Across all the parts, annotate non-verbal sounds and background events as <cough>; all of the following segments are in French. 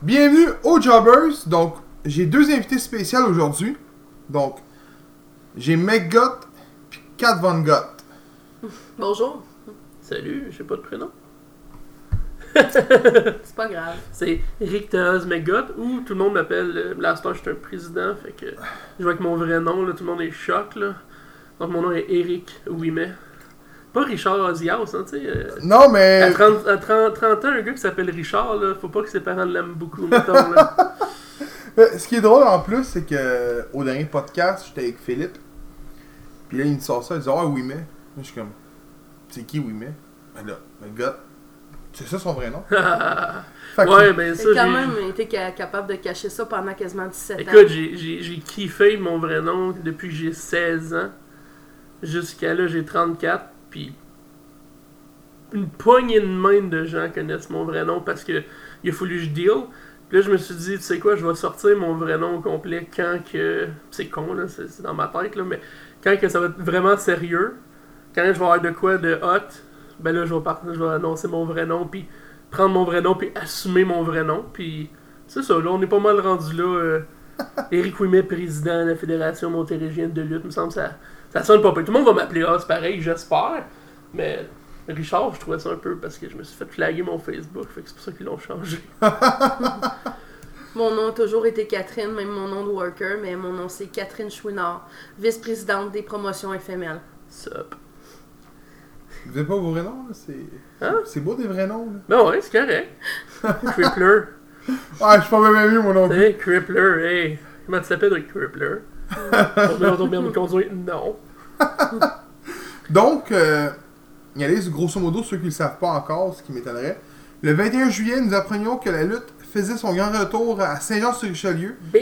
Bienvenue aux Jobbers. Donc, j'ai deux invités spéciaux aujourd'hui. Donc, j'ai Meg Gott puis Kat Von Gott. Bonjour. Salut, j'ai pas de prénom. <laughs> C'est pas grave. C'est Rick Taz McGott ou tout le monde m'appelle euh, Blaster, je suis un président, fait que je vois avec mon vrai nom, là, tout le monde est choc là. Donc mon nom est Eric Ouimet. Pas Richard Ozias, hein, tu sais. euh, Non, mais. à 30, à 30 30 ans, un gars qui s'appelle Richard, là, faut pas que ses parents l'aiment beaucoup, mettons, là. <laughs> Euh, Ce qui est drôle en plus, c'est que au dernier podcast, j'étais avec Philippe. Puis là, il me sort ça, il dit Ah, oui, mais. Je suis comme C'est qui, oui, mais Ben là, Meg Gott. C'est ça son vrai nom. <laughs> Fait que- ouais, ben ça, J'ai quand même été ca- capable de cacher ça pendant quasiment 17 ans. Écoute, j'ai kiffé mon vrai nom depuis que j'ai 16 ans. Jusqu'à là, j'ai 34. Puis une poignée de main de gens connaissent mon vrai nom parce que il a fallu que je deal. Puis là, je me suis dit, tu sais quoi, je vais sortir mon vrai nom au complet quand que. C'est con, là, c'est dans ma tête, là, mais quand que ça va être vraiment sérieux, quand je vais avoir de quoi de hot, ben là, je vais, par- je vais annoncer mon vrai nom, puis prendre mon vrai nom, puis assumer mon vrai nom. Puis c'est ça, là, on est pas mal rendu là. euh, <laughs> Éric Ouimet, président de la Fédération montérégienne de lutte, me semble ça, ça sonne pas peu. Tout le monde va m'appeler Ah, c'est pareil, j'espère. Mais Richard, je trouvais ça un peu parce que je me suis fait flaguer mon Facebook, fait que c'est pour ça qu'ils l'ont changé. <laughs> Mon nom a toujours été Catherine, même mon nom de worker, mais mon nom c'est Catherine Chouinard, vice-présidente des promotions FML. Sup. Vous avez pas vos vrais noms, là? C'est. Hein? C'est beau des vrais noms, là. Ben ouais, c'est correct. <laughs> Crippler. Ah, je suis pas même mieux, mon nom. Hey, Crippler, hey. Comment tu t'appelles, Rick Crippler? Non. <laughs> Donc, euh, il y a les, grosso modo, ceux qui ne le savent pas encore, ce qui m'étonnerait. Le 21 juillet, nous apprenions que la lutte faisait son grand retour à Saint-Jean-sur-Richelieu. Bam!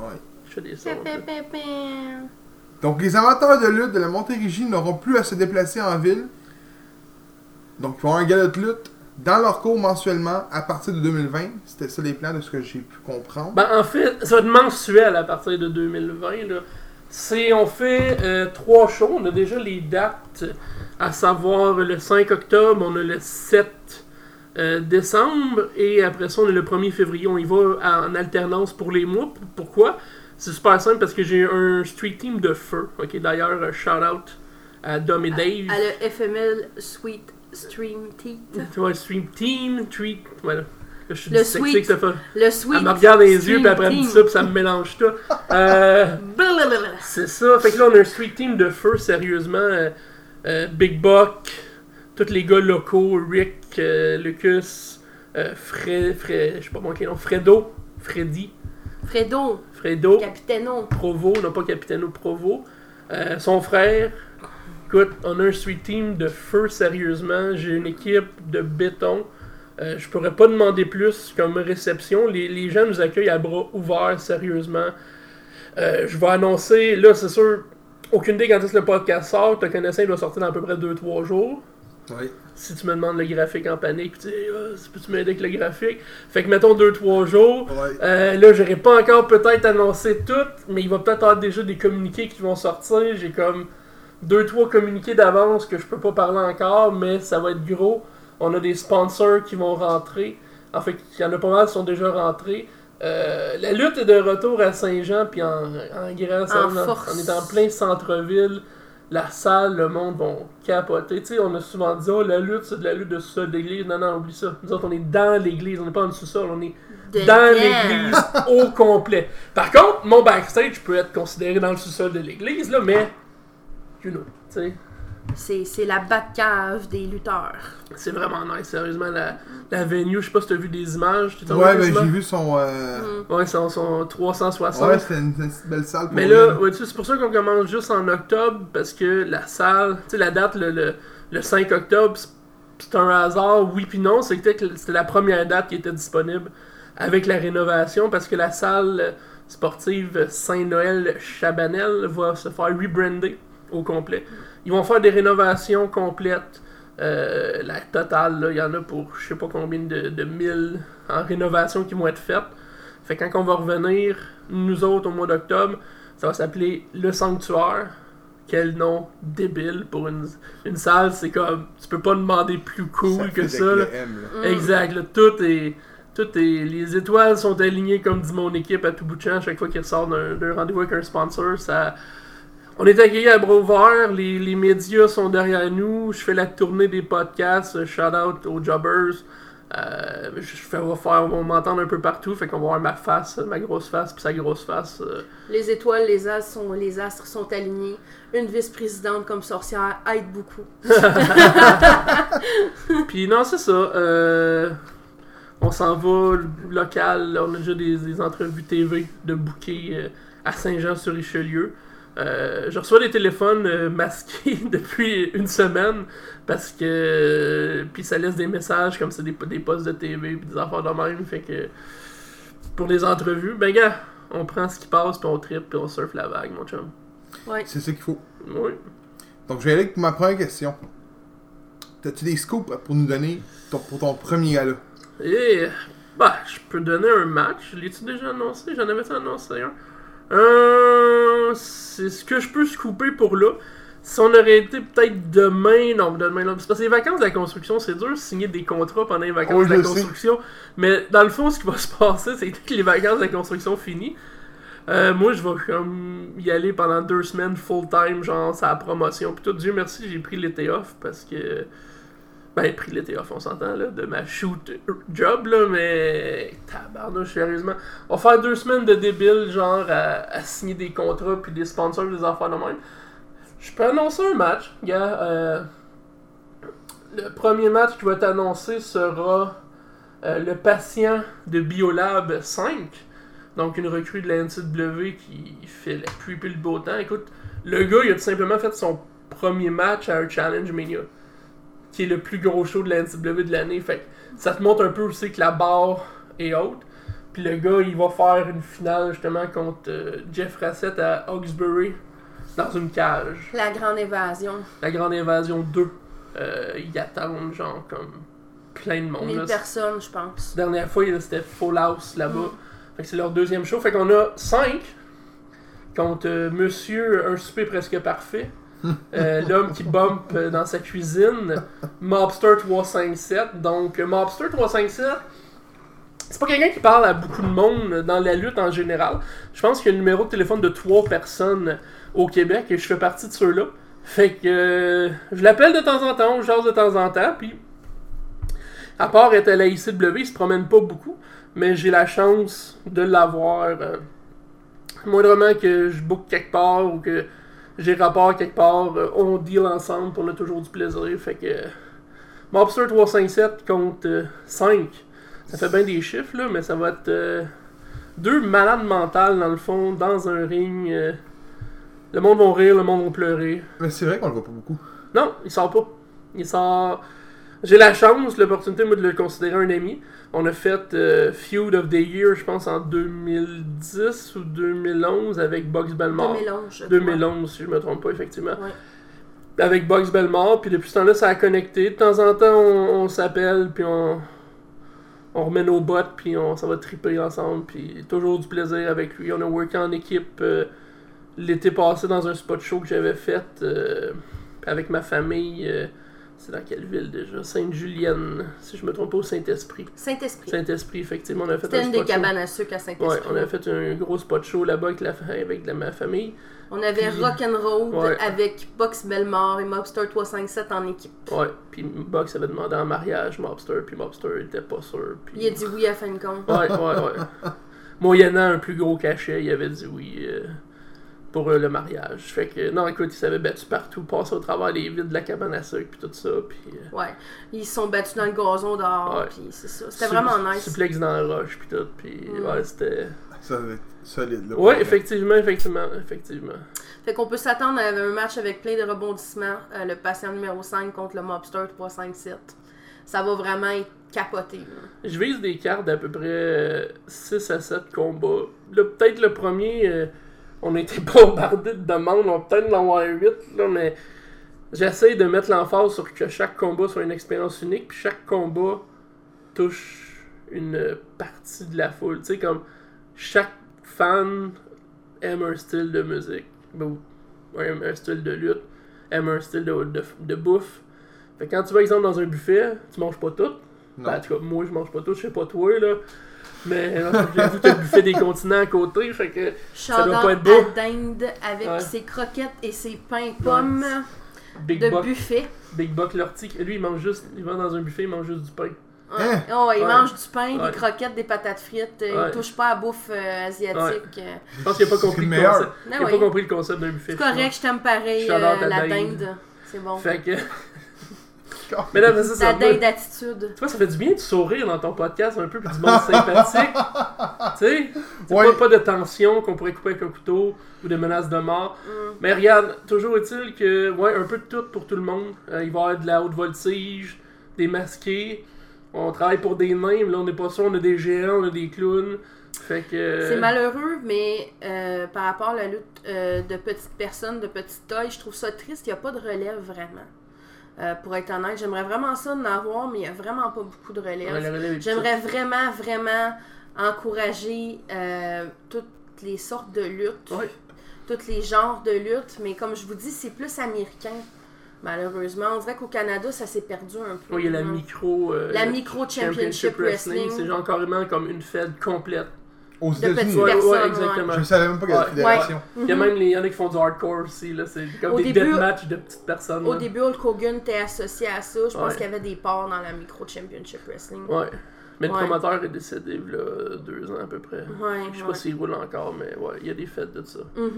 Ouais. Je fais des sons. là. Donc, les amateurs de lutte de la Montérégie n'auront plus à se déplacer en ville. Donc, ils vont avoir un galop de lutte dans leur cours mensuellement à partir de 2020. C'était ça les plans de ce que j'ai pu comprendre. Ben, en fait, ça va être mensuel à partir de 2020. Là. C'est, on fait euh, trois shows. On a déjà les dates, à savoir le 5 octobre, on a le 7 euh, décembre, et après ça, on a le 1er février. On y va en alternance pour les mois. P- Pourquoi? C'est super simple parce que j'ai un street team de feu. Ok, D'ailleurs, un shout out à Dom et Dave. À le FML Sweet Stream Teeth. Tu vois, stream team, treat. Voilà. Je suis Le sweet ça fait. Le Sweet Elle me regarde dans les yeux, puis après elle me dit ça, puis ça me mélange tout. Euh. <laughs> C'est ça. Fait que là, on a un street team de feu, sérieusement. Euh, euh, Big Buck, tous les gars locaux, Rick, Lucas, Fred, Fred, je sais pas moi quel nom, Fredo, Freddy, Fredo, Fredo, Capitano. Provo, non pas Capitano Provo, son frère. Écoute, on a un street team de feu, sérieusement. J'ai une équipe de béton. Euh, je pourrais pas demander plus comme réception. Les, les gens nous accueillent à bras ouverts, sérieusement. Euh, je vais annoncer, là, c'est sûr, aucune idée quand est-ce que le podcast sort. Te connaissant, il doit sortir dans à peu près 2-3 jours. Oui. Si tu me demandes le graphique en panique, tu dis, Ah, peux-tu m'aider avec le graphique? Fait que mettons 2-3 jours. Ouais. Euh, là, j'aurais pas encore peut-être annoncé tout, mais il va peut-être avoir déjà des communiqués qui vont sortir. J'ai comme deux, trois communiqués d'avance que je peux pas parler encore, mais ça va être gros. On a des sponsors qui vont rentrer. En fait, il y en a pas mal qui sont déjà rentrés. Euh, la lutte est de retour à Saint-Jean, puis en, force. On est en plein centre-ville. La salle, le monde vont capoter. Tu sais, on a souvent dit, oh, la lutte, c'est de la lutte de sous-sol d'église. Non, non, oublie ça. Nous autres, on est dans l'église, on n'est pas en sous-sol, on est dans l'église au complet. Par contre, mon backstage peut être considéré dans le sous-sol de l'église, là, mais. Tu sais. C'est c'est la Batcave des lutteurs. C'est vraiment nice, sérieusement. La, la venue, je sais pas si t'as vu des images. Tu t'en Ouais, ben j'ai vu son. euh, Mm. Ouais, c'est son 360. Ouais, c'était une, belle salle pour Mais lui, là, ouais, tu sais, c'est pour ça qu'on commence juste en octobre, parce que la salle, tu sais, la date, le, le, le 5 octobre, c'est- un hasard, oui puis non, c'était la première date qui était disponible avec la rénovation, parce que la salle sportive Saint-Noël Chabanel va se faire rebrander au complet. Ils vont faire des rénovations complètes. Euh, la totale, il y en a pour je sais pas combien de, de mille en rénovation qui vont être faites. Fait que quand on va revenir, nous autres, au mois d'octobre, ça va s'appeler Le Sanctuaire. Quel nom débile pour une, une salle, c'est comme, tu peux pas demander plus cool Ça que ça. là. le M, là. Mm. Exact, là, tout est Tout est, les étoiles sont alignées comme dit mon équipe à tout bout de champ. À chaque fois qu'il ressort d'un d'un rendez-vous avec un sponsor, ça, on est accueillis à bras ouverts, les, les médias sont derrière nous, je fais la tournée des podcasts, shout out aux jobbers. Euh, je fais, on va faire, on m'entendre un peu partout, fait qu'on va voir ma face, ma grosse face, puis sa grosse face. euh. Les étoiles, les astres sont, les astres sont alignés. Une vice-présidente comme sorcière aide beaucoup. <laughs> Puis non, c'est ça. euh, on s'en va local, on a déjà des, des entrevues TV de bouquets euh, à Saint-Jean-sur-Richelieu. Euh, je reçois des téléphones euh, masqués <laughs> depuis une semaine parce que. puis ça laisse des messages comme c'est des, des postes de TV puis des affaires de même. Fait que. Pour les entrevues, ben gars, on prend ce qui passe puis on tripe puis on surfe la vague, mon chum. Ouais. C'est ça qu'il faut. Oui. Donc, je vais aller avec ma première question. T'as-tu des scoops pour nous donner ton- pour ton premier gala? Et. Bah, je peux donner un match. L'ai-tu déjà annoncé? J'en avais annoncé un. Euh, c'est ce que je peux scooper pour là. Si on aurait été peut-être demain, non, demain, là, parce que les vacances de la construction, c'est dur de signer des contrats pendant les vacances Oui, de la sais. construction. Mais dans le fond, ce qui va <laughs> se passer, c'est que les vacances de la construction finissent. Euh, moi, je vais comme y aller pendant deux semaines full-time, genre, c'est la promotion. Puis tout, Dieu merci, j'ai pris l'été off parce que. Ben, pris l'été off, on s'entend, là, de ma shoot job, là, mais. Tabarnouche, sérieusement. On va faire deux semaines de débile, genre, à, signer des contrats puis des sponsors, des affaires de même. Je peux annoncer un match, gars. euh, le premier match qui va être annoncé sera euh, le patient de Biolab 5. Donc, une recrue de la NCW qui fait la pluie puis le beau temps. Écoute, le gars, il a tout simplement fait son premier match à un Challenge Mania, qui est le plus gros show de la NCW de l'année. Fait que ça te montre un peu aussi que la barre est haute. Puis le gars, il va faire une finale justement contre euh, Jeff Rassett à Hawkesbury dans une cage. La grande évasion. La Grande Invasion 2. Euh, ils attendent genre comme plein de monde. 1000 là. personnes, je pense. Dernière fois, il- c'était Full House là-bas. Mm. Fait que c'est leur deuxième show. Fait qu'on a 5 contre euh, Monsieur Un souper presque parfait. Euh, L'homme qui bump euh, dans sa cuisine. Mobster 357. Donc, euh, Mobster 357, c'est pas quelqu'un qui parle à beaucoup de monde dans la lutte en général. Je pense qu'il y a un numéro de téléphone de 3 personnes au Québec et je fais partie de ceux-là. Fait que je l'appelle de temps en temps, on jase de temps en temps, puis à part être à la ICW, il se promène pas beaucoup, mais j'ai la chance de l'avoir. moindrement que je book quelque part ou que j'ai rapport quelque part, euh, on deal ensemble, on a toujours du plaisir. Fait que Mobster 357 contre 5. Ça fait bien des chiffres, là, mais ça va être euh, deux malades mentales, dans le fond, dans un ring. euh, le monde va rire, le monde va pleurer. Mais c'est vrai qu'on le voit pas beaucoup. Non, il sort pas. Il sort. J'ai la chance, l'opportunité, moi, de le considérer un ami. On a fait euh, Feud of the Year, je pense, en 2010 ou 2011 avec Bugs Belmore. 2011, je crois. 2011, si je me trompe pas, effectivement. Ouais. Avec Bugs Belmore, puis depuis ce temps-là, ça a connecté. De temps en temps, on, on s'appelle, puis on, on remet nos bottes, puis on, ça va triper ensemble, puis toujours du plaisir avec lui. On a worké en équipe euh, l'été passé dans un spot show que j'avais fait euh, avec ma famille. euh, c'est dans quelle ville déjà? Sainte-Julienne, si je me trompe pas, au Saint-Esprit. Saint-Esprit. Saint-Esprit, effectivement, on a fait C'était un une spot des show. cabanes à sucre à Ouais, Saint-Esprit. on a fait un gros spot show là-bas avec, la, avec la- ma famille. On avait Puis- Rock'n'Roll Ouais. avec Box Belmore et Mobster 357 en équipe. Ouais, puis Box avait demandé en mariage Mobster, puis Mobster était pas sûr. Puis... Il a dit oui à fin de compte. Ouais, ouais, ouais. <laughs> Moyennant un plus gros cachet, il avait dit oui euh, pour euh, le mariage. Fait que, non, écoute, il s'avait battu partout, passé au travers les vides de la cabane à sucre, puis tout ça. Puis, euh, Ouais. Ils se sont battus dans le gazon dehors, Ouais. puis c'est ça. C'était vraiment nice. Suplex dans la roche, puis tout. Puis, Mm. ouais, c'était. Ça va être solide, là. Ouais, effectivement, effectivement, effectivement. Fait qu'on peut s'attendre à un match avec plein de rebondissements. euh, le patient numéro 5 contre le Mobster 357. Ça va vraiment être capoté. là. Je vise des cartes d'à peu près 6 à 7 combats. Peut-être le premier, euh, on a été <laughs> bombardé de demandes, on va peut-être en avoir 8, là, mais j'essaie de mettre l'emphase sur que chaque combat soit une expérience unique, puis chaque combat touche une partie de la foule. Tu sais, comme chaque fan aime un style de musique, ou aime un style de lutte, aime un style de, de, de bouffe. Fait que quand tu vas, exemple, dans un buffet, tu manges pas tout. Ben, en tout cas, moi, je mange pas tout, je sais pas toi, là. Mais euh, j'ai vu que le buffet des continents à côté, fait que Ça doit pas être beau. à Dinde avec Ouais. ses croquettes et ses pains pommes Big de Buck, buffet. Big Buck Lortie, lui, il mange juste, il va dans un buffet, il mange juste du pain. Ouais. Hein? Oh, il Ouais. mange du pain, Ouais. des croquettes, des patates frites. euh, Ouais. Il touche pas à la bouffe euh, asiatique. euh. Je pense qu'il a pas compris le le meilleur. concept. Ah Il a pas compris le concept d'un buffet. C'est correct, je t'aime pareil, euh, à la Dinde. dinde. C'est bon. Fait que. Mais là, mais ça, ça d'attitude. Tu vois, ça fait du bien de sourire dans ton podcast un peu, puis du monde sympathique. <laughs> tu sais, c'est Ouais. pas, pas de tension qu'on pourrait couper avec un couteau ou de menaces de mort. Mm. Mais regarde, toujours est-il que, ouais, un peu de tout pour tout le monde. Euh, il va y avoir de la haute voltige, des masqués. On travaille pour des nains, mais là, on n'est pas sûr, on a des géants, on a des clowns. Fait que. C'est malheureux, mais euh, par rapport à la lutte euh, de petites personnes, de petite taille, je trouve ça triste. Il n'y a pas de relève vraiment. Euh, pour être honnête, j'aimerais vraiment ça d'en avoir, mais il n'y a vraiment pas beaucoup de relève. J'aimerais vraiment, vraiment encourager euh, toutes les sortes de luttes. Ouais. tous les genres de luttes, mais comme je vous dis, c'est plus américain, malheureusement. On dirait qu'au Canada, ça s'est perdu un peu. Ouais, il y a la micro. euh, La micro championship wrestling. C'est genre carrément comme une fed complète. Aux De États-Unis. petites Ouais, personnes, ouais, ouais. exactement. Je savais même pas qu'il y avait Ouais. de fédération. Il y a même les, il y en a qui font du hardcore aussi, là. C'est comme Au des début- deathmatch de petites personnes. Au là. début, Hulk Hogan était associé à ça. Je pense Ouais. qu'il y avait des parts dans la micro championship wrestling. Ouais. Mais le promoteur est décédé il y a deux ans à peu près. Ouais, Je sais ouais. pas s'il roule encore, mais ouais, il y a des fêtes de ça. Hein?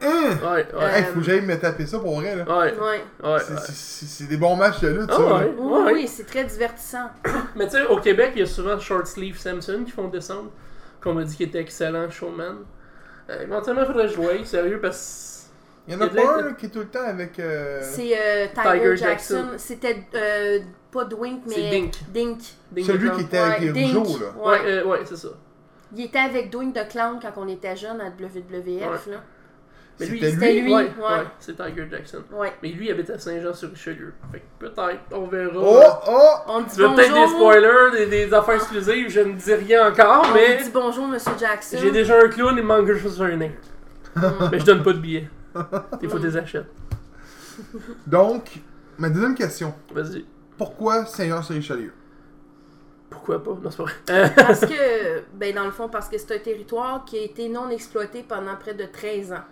Ouais, ouais. Euh, Hey, faut que j'aille me taper ça pour vrai, là. Ouais, Ouais. ouais. C'est- des bons matchs de lutte, Ah ça. là. ouais. Oui, Ouais. oui, c'est très divertissant. <coughs> Mais tu sais, au Québec, il y a souvent Short Sleeve Samson qui font descendre. Qu'on m'a dit qu'il était excellent, showman. Euh, éventuellement, il faudrait voie, sérieux, parce Il y en a pas un qui est tout le temps avec. euh, C'est euh, Tiger, Tiger Jackson. Jackson. C'était euh, pas Dwink, mais C'est Dink. Dink. Ding Celui qui était avec Ouais, Dink. rougeaux, là. Ouais, Ouais. euh, ouais, c'est ça. Il était avec Dwayne de Clown quand on était jeune à WWF. Là. Mais lui, C'était lui? lui, Ouais, ouais. ouais, c'est Tiger Jackson. Ouais. Mais lui, il habite à Saint-Jean-sur-Richelieu. Fait que peut-être, on verra. Oh, oh! On dit Tu veux peut-être des bonjour. spoilers, des, des affaires exclusives, je ne dis rien encore, On mais vous dit bonjour, Monsieur Jackson. j'ai déjà un clown, il me manque juste un nain. mais je donne pas de billets. Il faut tu les achètes. Donc, ma deuxième question. Vas-y. Pourquoi Saint-Jean-sur-Richelieu? Pourquoi pas? Non, c'est pas vrai. Parce que, ben dans le fond, parce que c'est un territoire qui a été non exploité pendant près de 13 ans.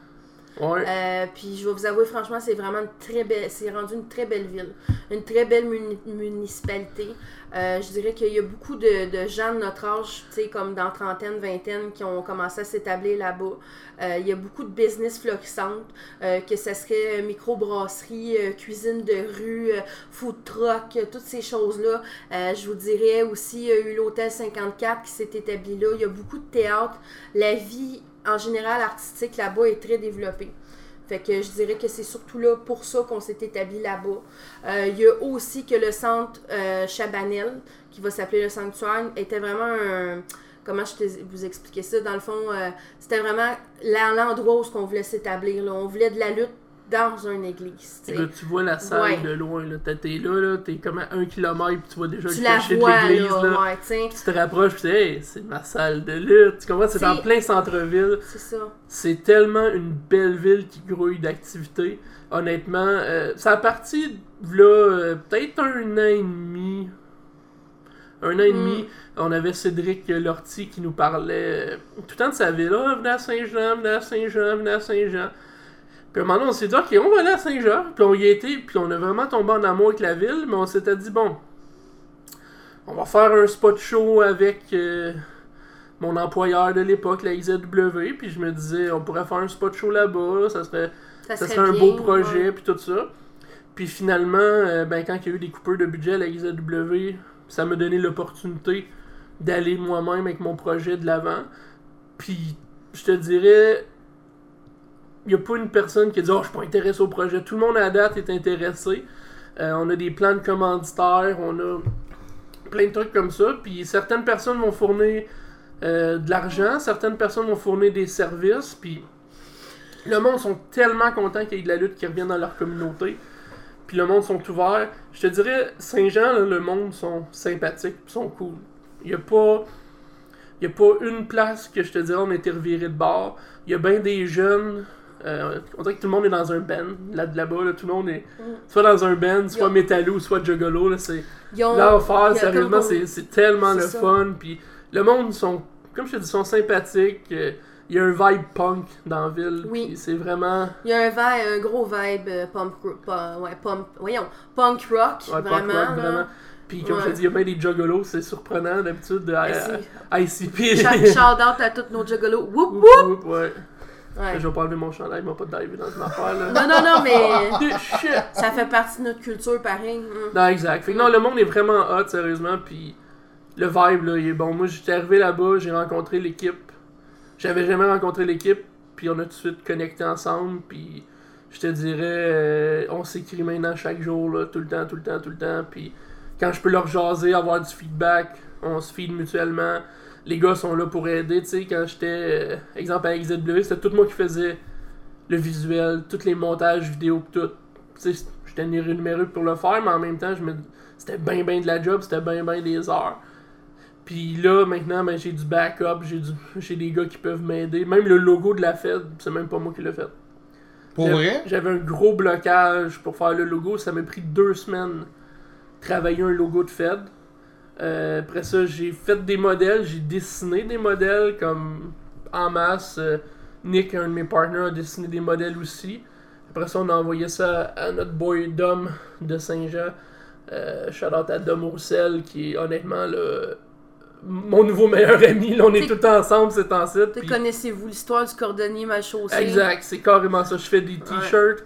Ouais. Euh, puis je vais vous avouer, franchement, c'est vraiment une très belle, c'est rendu une très belle ville, une très belle muni- municipalité. Euh, je dirais qu'il y a beaucoup de, gens de notre âge, tu sais, comme dans trentaine, vingtaine, qui ont commencé à s'établir là-bas. Euh, il y a beaucoup de business florissantes, que ce serait microbrasserie, cuisine de rue, food truck, toutes ces choses-là. Je vous dirais aussi, il y a eu l'Hôtel 54 qui s'est établi là. Il y a beaucoup de théâtre. La vie, en général, artistique là-bas est très développée. Fait que je dirais que c'est surtout là pour ça qu'on s'est établi là-bas. Euh, Il y a aussi que le centre euh, Chabanel, qui va s'appeler le Sanctuaire, était vraiment un. Comment je vous expliquer ça? Dans le fond, euh, c'était vraiment l'endroit où on voulait s'établir. On voulait de la lutte dans une église. tu Et sais. là, tu vois la salle Ouais. de loin, là. T'es- là, là, t'es comme à un kilomètre, puis tu vois déjà Tu le vois, de l'église, là, là. ouais, tu te rapproches, puis tu dis, hey, c'est ma salle de lutte. Tu comprends? C'est en plein centre-ville. C'est ça. C'est tellement une belle ville qui grouille d'activités. Honnêtement, euh, ça a parti là, euh, peut-être un an et demi. Un an et Mm. demi, on avait Cédric Lortie qui nous parlait euh, tout le temps de sa ville. Ah, venez à Saint-Jean, venez à Saint-Jean, venez à Saint-Jean. Puis à un moment donné, on s'est dit, ok, on va aller à Saint-Jean. Puis on y a été, puis on a vraiment tombé en amour avec la ville, mais on s'était dit, bon, on va faire un spot show avec euh, mon employeur de l'époque, la IZW. Puis je me disais, on pourrait faire un spot show là-bas, ça serait Ça, ça serait serait un bien, beau projet, ouais. puis tout ça. Puis finalement, euh, ben, quand il y a eu des coupeurs de budget à la IZW, ça m'a donné l'opportunité d'aller moi-même avec mon projet de l'avant. Puis je te dirais, n'y a pas une personne qui dit Oh, je suis pas intéressé au projet. Tout le monde à date est intéressé. Euh, on a des plans de commanditaires, on a plein de trucs comme ça. Puis certaines personnes vont fournir euh, de l'argent, certaines personnes vont fournir des services. Puis le monde sont tellement contents qu'il y ait de la lutte qui revienne dans leur communauté. Puis le monde sont ouverts. Je te dirais, Saint-Jean, le monde sont sympathiques, sont cool. Il n'y a pas. Il a pas une place que je te dirais on était reviré de bord. Il y a bien des jeunes Euh, on dirait que tout le monde est dans un band là, là-bas. Là, tout le monde est Mm. soit dans un band, soit Yo. métallo, soit juggalo. Là, c'est y a sérieusement, c'est, c'est tellement C'est le ça. fun. Puis le monde sont, comme je te dis, sont sympathiques. euh, Il y a un vibe punk dans la ville. Oui. C'est vraiment. Il y a un, vibe, un gros vibe euh, pump, pas- ouais, pump, voyons, punk rock, Ouais, punk vraiment. rock, là. vraiment. Puis comme je te Ouais. dis, il y a bien des juggalos, c'est surprenant d'habitude de Merci. ICP. Shout out à tous nos juggalos. Whoop, whoop! whoop, ouais. Ouais. Je vais pas enlever mon chandail, il m'a pas divé dans une affaire là. Non, non, non, mais <laughs> shit! ça fait partie de notre culture, pareil. Mm. Non, exact. Fait que non, le monde est vraiment hot, sérieusement, puis le vibe, là, il est bon. Moi, j'étais arrivé là-bas, j'ai rencontré l'équipe. J'avais jamais rencontré l'équipe, puis on a tout de suite connecté ensemble, puis je te dirais, euh, on s'écrit maintenant chaque jour, là, tout le temps, tout le temps, tout le temps, puis quand je peux leur jaser, avoir du feedback, on se feed mutuellement. Les gars sont là pour aider, tu sais, quand j'étais, euh, exemple, à XZW, c'était tout moi qui faisais le visuel, tous les montages vidéo, tout. Tu sais, j'étais rémunéré pour le faire, mais en même temps, je me c'était bien bien de la job, c'était bien bien des heures. Puis là, maintenant, ben, j'ai du backup, j'ai du j'ai des gars qui peuvent m'aider. Même le logo de la Fed, c'est même pas moi qui l'ai fait. Pour vrai? J'avais un gros blocage pour faire le logo, ça m'a pris deux semaines travailler un logo de Fed. Euh, après ça, j'ai fait des modèles, j'ai dessiné des modèles comme en masse. Euh, Nick, un de mes partners, a dessiné des modèles aussi. Après ça, on a envoyé ça à notre boy Dom de Saint-Jean. Euh, shout out à Dom Roussel, qui est honnêtement le, mon nouveau meilleur ami. Là, on est tout ensemble, c'est en site. Te puis- Connaissez-vous l'histoire du cordonnier mal chaussé? Exact, c'est carrément ça. Je fais des t-shirts.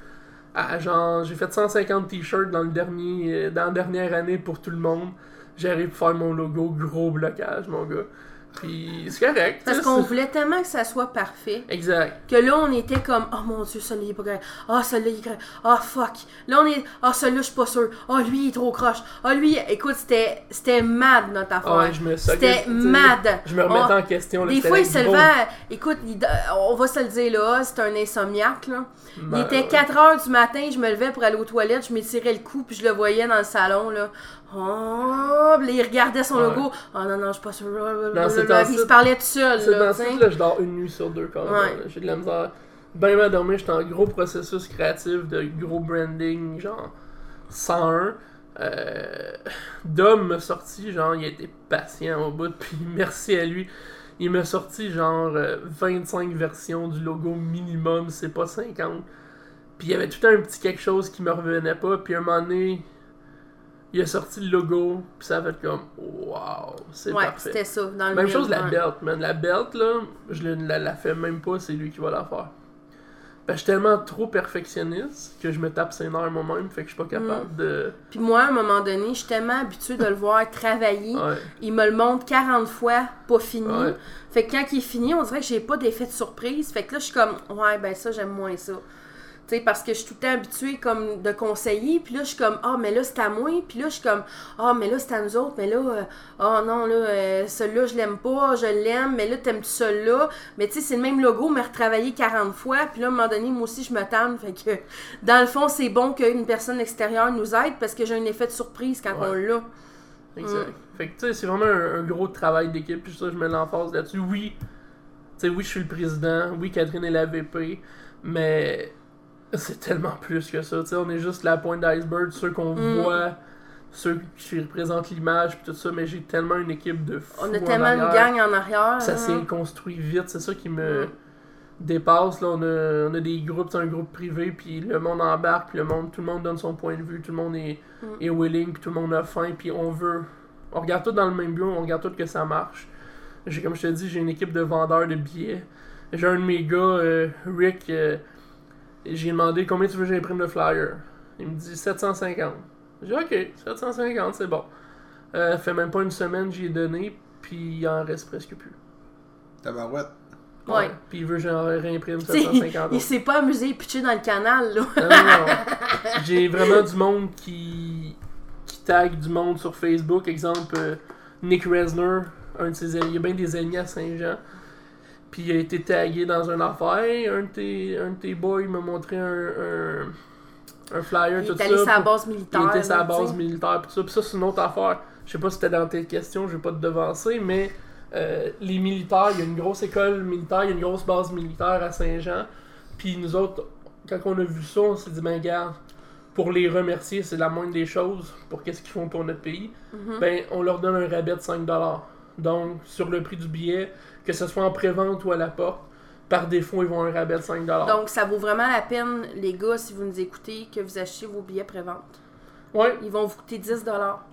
à genre, j'ai fait 150 t-shirts dans le dernier, euh, dans la dernière année pour tout le monde. J'arrive pour faire mon logo, gros blocage, mon gars. Puis c'est correct. Parce qu'on voulait tellement que ça soit parfait Exact. que là, on était comme, oh mon dieu, celui-là il est pas correct. Ah, celui-là il est correct. Ah, fuck. Là, on est, ah, celui-là je suis pas sûr. Ah, lui il est trop croche. Ah, lui, écoute, c'était c'était mad notre affaire. Ouais, je me C'était mad. Je me remettais en question. Là, Des fois, il se levait, écoute, il- on va se le dire là, c'est un insomniaque là. Il Ben, était ouais. 4 heures du matin, je me levais pour aller aux toilettes, je m'étirais le cou, puis je le voyais dans le salon là. Oh, il regardait son Ouais. logo. Oh non, non, je suis pas sûr. Ce il se parlait tout seul C'est dans ça, là, je dors une nuit sur deux quand même. Ouais. J'ai de la misère. Ben mal dormir, j'étais en gros processus créatif de gros branding, genre 101. Euh, Dom m'a sorti, genre, il été patient au bout, puis <laughs> merci à lui. Il m'a sorti, genre, euh, 25 versions du logo minimum, c'est pas 50. Puis il y avait tout un petit quelque chose qui me revenait pas, puis à un moment donné, il a sorti le logo, puis ça a fait comme, wow, c'est Ouais, parfait. c'était ça. Dans le Même chose la belt, man. La belt, là, je la, la fais même pas, c'est lui qui va la faire. Ben, je suis tellement trop perfectionniste que je me tape ses nerfs moi-même, fait que je suis pas capable de. Puis moi, à un moment donné, je suis tellement habituée de le voir travailler. Ouais. Il me le montre 40 fois, pas fini. Ouais. Fait que quand il est fini, on dirait que j'ai pas d'effet de surprise. Fait que là, je suis comme, ouais, ben ça, j'aime moins ça. Sais, parce que je suis tout le temps habituée comme de conseiller. Puis là, je suis comme, ah, mais là, c'est à moi. Puis là, je suis comme, ah, mais là, c'est à nous autres. Mais là, euh, ah non, là, euh, celui-là, je l'aime pas. Je l'aime. Mais là, t'aimes-tu celui-là? Mais tu sais, c'est le même logo, mais retravaillé 40 fois. Puis là, à un moment donné, moi aussi, je me tanne. Fait que, <laughs> dans le fond, c'est bon qu'une personne extérieure nous aide parce que j'ai un effet de surprise quand Ouais. on l'a. Exact. Mm. Fait que tu sais, c'est vraiment un, un gros travail d'équipe, puis ça, je mets l'emphase là-dessus. Oui, tu sais, oui, je suis le président, oui, Catherine est la VP, mais <laughs> c'est tellement plus que ça. Tu sais, on est juste la pointe d'iceberg, ceux qu'on Mm. voit, ceux qui représentent l'image, puis tout ça, mais j'ai tellement une équipe de fous. On a en tellement une gang en arrière. Ça hein. s'est construit vite, c'est ça qui me Mm. dépasse. Là, on, a, on a des groupes, c'est un groupe privé, puis le monde embarque, puis le monde, tout le monde donne son point de vue, tout le monde est, Mm. est willing, puis tout le monde a faim, puis on veut. On regarde tout dans le même but, on regarde tout que ça marche. J'ai, comme je te dis, j'ai une équipe de vendeurs de billets. J'ai un de mes gars, euh, Rick, euh, j'ai demandé combien tu veux que j'imprime le flyer. Il me dit 750. J'ai dit ok, 750, c'est bon. Euh, fait même pas une semaine, j'y ai donné, puis il en reste presque plus. Tabarouette. Ouais. Puis il veut que j'en réimprime Tu sais, 750 il s'est pas amusé à pitcher dans le canal, là. Non, non, non. <laughs> J'ai vraiment du monde qui, qui tag du monde sur Facebook. Exemple, euh, Nick Resner, un de ses amis. Il y a bien des amis à Saint-Jean. Puis il a été tagué dans une affaire. Un de tes, un de tes boys m'a montré un, un, un flyer, Il tout allé ça. sur la pour- base il militaire. était sur la là, base militaire, ça. Puis ça, c'est une autre affaire. Je sais pas si c'était dans tes questions, je vais pas te devancer, mais euh, les militaires, il y a une grosse école militaire, il y a une grosse base militaire à Saint-Jean. Puis nous autres, quand on a vu ça, on s'est dit, ben garde, pour les remercier, c'est la moindre des choses pour qu'est-ce qu'ils font pour notre pays. Mhm. Ben, on leur donne un rabais de 5$. Donc, sur le prix du billet, que ce soit en pré-vente ou à la porte, par défaut, ils vont un rabais de 5$. Donc, ça vaut vraiment la peine, les gars, si vous nous écoutez, que vous achetiez vos billets pré-vente. ouais, Ils vont vous coûter 10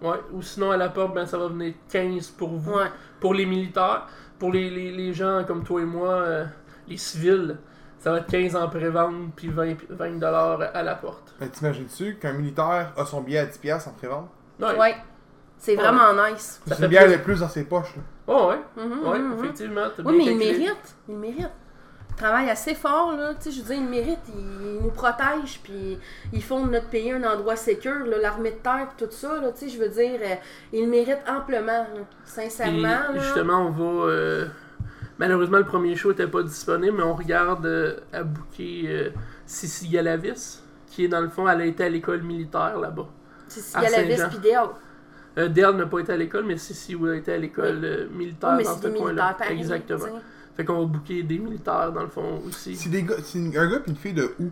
ouais. Ou sinon, à la porte, ben, ça va venir 15$ pour vous. Ouais. Pour les militaires, pour les, les, les gens comme toi et moi, euh, les civils, ça va être 15 en pré-vente puis 20, 20 à la porte. Mais t'imagines-tu qu'un militaire a son billet à 10$ en pré-vente? Ouais. Ouais. C'est vraiment nice. C'est plus- de plus dans ses poches. Là. Oh, ouais. Mhm, Ouais, mhm, mhm. effectivement. t'as Oui, mais il mérite. Il mérite. Il travaille assez fort, là. Tu sais, je veux dire, il mérite. Il, nous protège, puis ils font de notre pays un endroit sécur, l'armée de terre, puis tout ça, là. Tu sais, je veux dire, euh, il mérite amplement, là. Sincèrement, là. justement, on va. euh, Malheureusement, le premier show n'était pas disponible, mais on regarde euh, à booker euh, Sissi Galavis, qui est dans le fond, elle a été à l'école militaire là-bas. C'est s'il à y a la Saint-Jean. vis, puis. Euh, n'a pas été à l'école, mais Sissi a été à l'école euh, militaire Oui, mais dans c'est ce coin-là. Exactement. Fait qu'on va booker des militaires dans le fond aussi. C'est des gars, c'est un gars et une fille de où?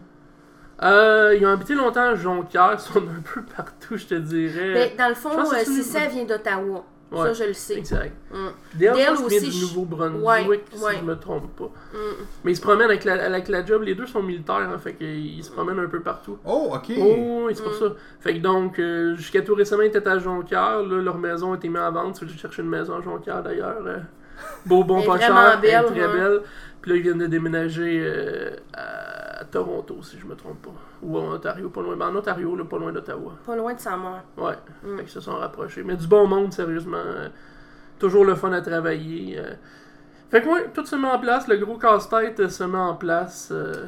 Euh, ils ont habité longtemps à Jonquière, ils sont un peu <laughs> partout, je te dirais. Mais dans le fond, euh, c'est une- vient d'Ottawa. Ça, je le sais. Exact. Mm. Dale, Dale qu'il vient aussi, du je- Nouveau-Brunswick, Ouais, si ouais. je me trompe pas. Mm. Mais ils se promènent avec la, avec la job, les deux sont militaires, hein, fait qu'ils se promènent un peu partout. Oh, ok. Oh, c'est pour Mm. ça. Fait que donc, euh, jusqu'à tout récemment, ils étaient à Jonquière. Là, leur maison a été mise en vente. Si vous cherchez une maison à Jonquière d'ailleurs, euh, beau, bon, pas cher. belle, très ouais. belle. Puis là, ils viennent de déménager euh, à Toronto, si je me trompe pas. Ou en Ontario, pas loin. Ben, en Ontario, là, pas loin d'Ottawa. Pas loin de sa mère. Ouais, Mm. fait qu'ils se sont rapprochés. Mais du bon monde, sérieusement. euh, toujours le fun à travailler. euh. Fait que ouais, tout se met en place. Le gros casse-tête se met en place. euh.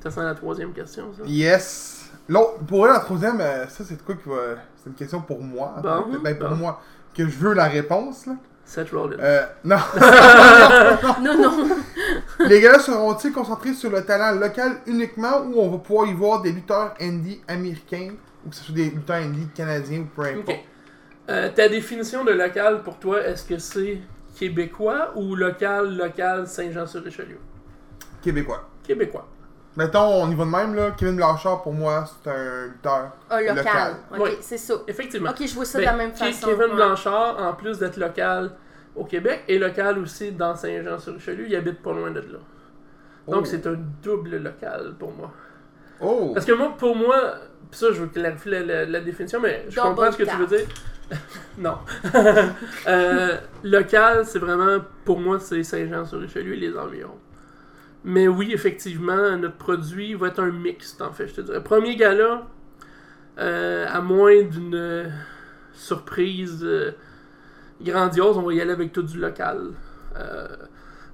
Ça sent la troisième question, ça. Yes. L'autre, pour elle, la troisième, ça, c'est de quoi qui va. C'est une question pour moi. Bon, ben, pour bon. moi. Que je veux la réponse, là. Seth Rollins. Euh, non. <laughs> Non, non. Les gars seront-ils concentrés sur le talent local uniquement ou on va pouvoir y voir des lutteurs indie américains ou que ce soit des lutteurs indie canadiens ou peu importe? Ok. Euh, ta définition de local pour toi, est-ce que c'est québécois ou local, local Saint-Jean-sur-Richelieu? Québécois. Québécois. Mettons, on y va de même, là. Kevin Blanchard, pour moi, c'est un lutteur. Ah, local. Local. Ok, Oui. c'est ça. Effectivement. Ok, je vois ça Ben, de la même façon. Kevin ouais. Blanchard, en plus d'être local au Québec, est local aussi dans Saint-Jean-sur-Richelieu. Il habite pas loin de là. Donc Oh. c'est un double local pour moi. Oh! Parce que moi, pour moi, pis ça je veux clarifier la, la- la définition, mais je Double comprends ce que tu veux dire. <laughs> non. <laughs> Euh, local, c'est vraiment, pour moi, c'est Saint-Jean-sur-Richelieu et les environs. Mais oui, effectivement, notre produit va être un mixte, en fait, je te dirais. Premier gala, euh, à moins d'une euh, surprise euh, grandiose, on va y aller avec tout du local. Euh,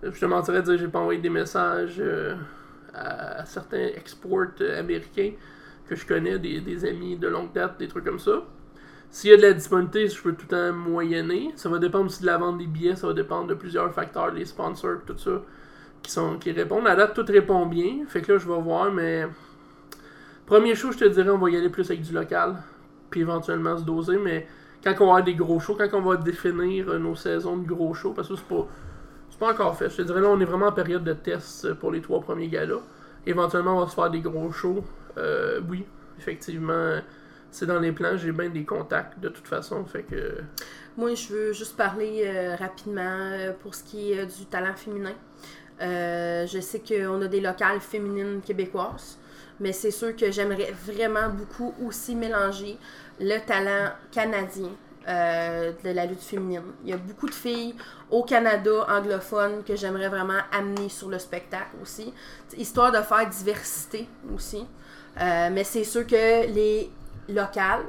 je te mentirais de dire j'ai pas envoyé des messages à certains exports américains que je connais, des, des amis de longue date, des trucs comme ça. S'il y a de la disponibilité, je peux tout le temps moyenner. Ça va dépendre aussi de la vente des billets, ça va dépendre de plusieurs facteurs, les sponsors, tout ça, qui, sont, qui répondent. À date, tout répond bien. Fait que là, je vais voir, mais. Premier show, je te dirais, on va y aller plus avec du local, puis éventuellement se doser, mais quand on va avoir des gros shows, quand on va définir euh, nos saisons de gros shows, parce que c'est pas. C'est pas encore fait. Je te dirais, là, on est vraiment en période de test euh, pour les trois premiers galas. Éventuellement, on va se faire des gros shows. Euh, oui, effectivement, c'est dans les plans. J'ai bien des contacts de toute façon. Fait que. Moi, je veux juste parler rapidement pour ce qui est du talent féminin. Euh, je sais qu'on a des locales féminines québécoises, mais c'est sûr que j'aimerais vraiment beaucoup aussi mélanger le talent canadien euh, de la lutte féminine. Il y a beaucoup de filles au Canada anglophone que j'aimerais vraiment amener sur le spectacle aussi, histoire de faire diversité aussi. Euh, mais c'est sûr que les locales,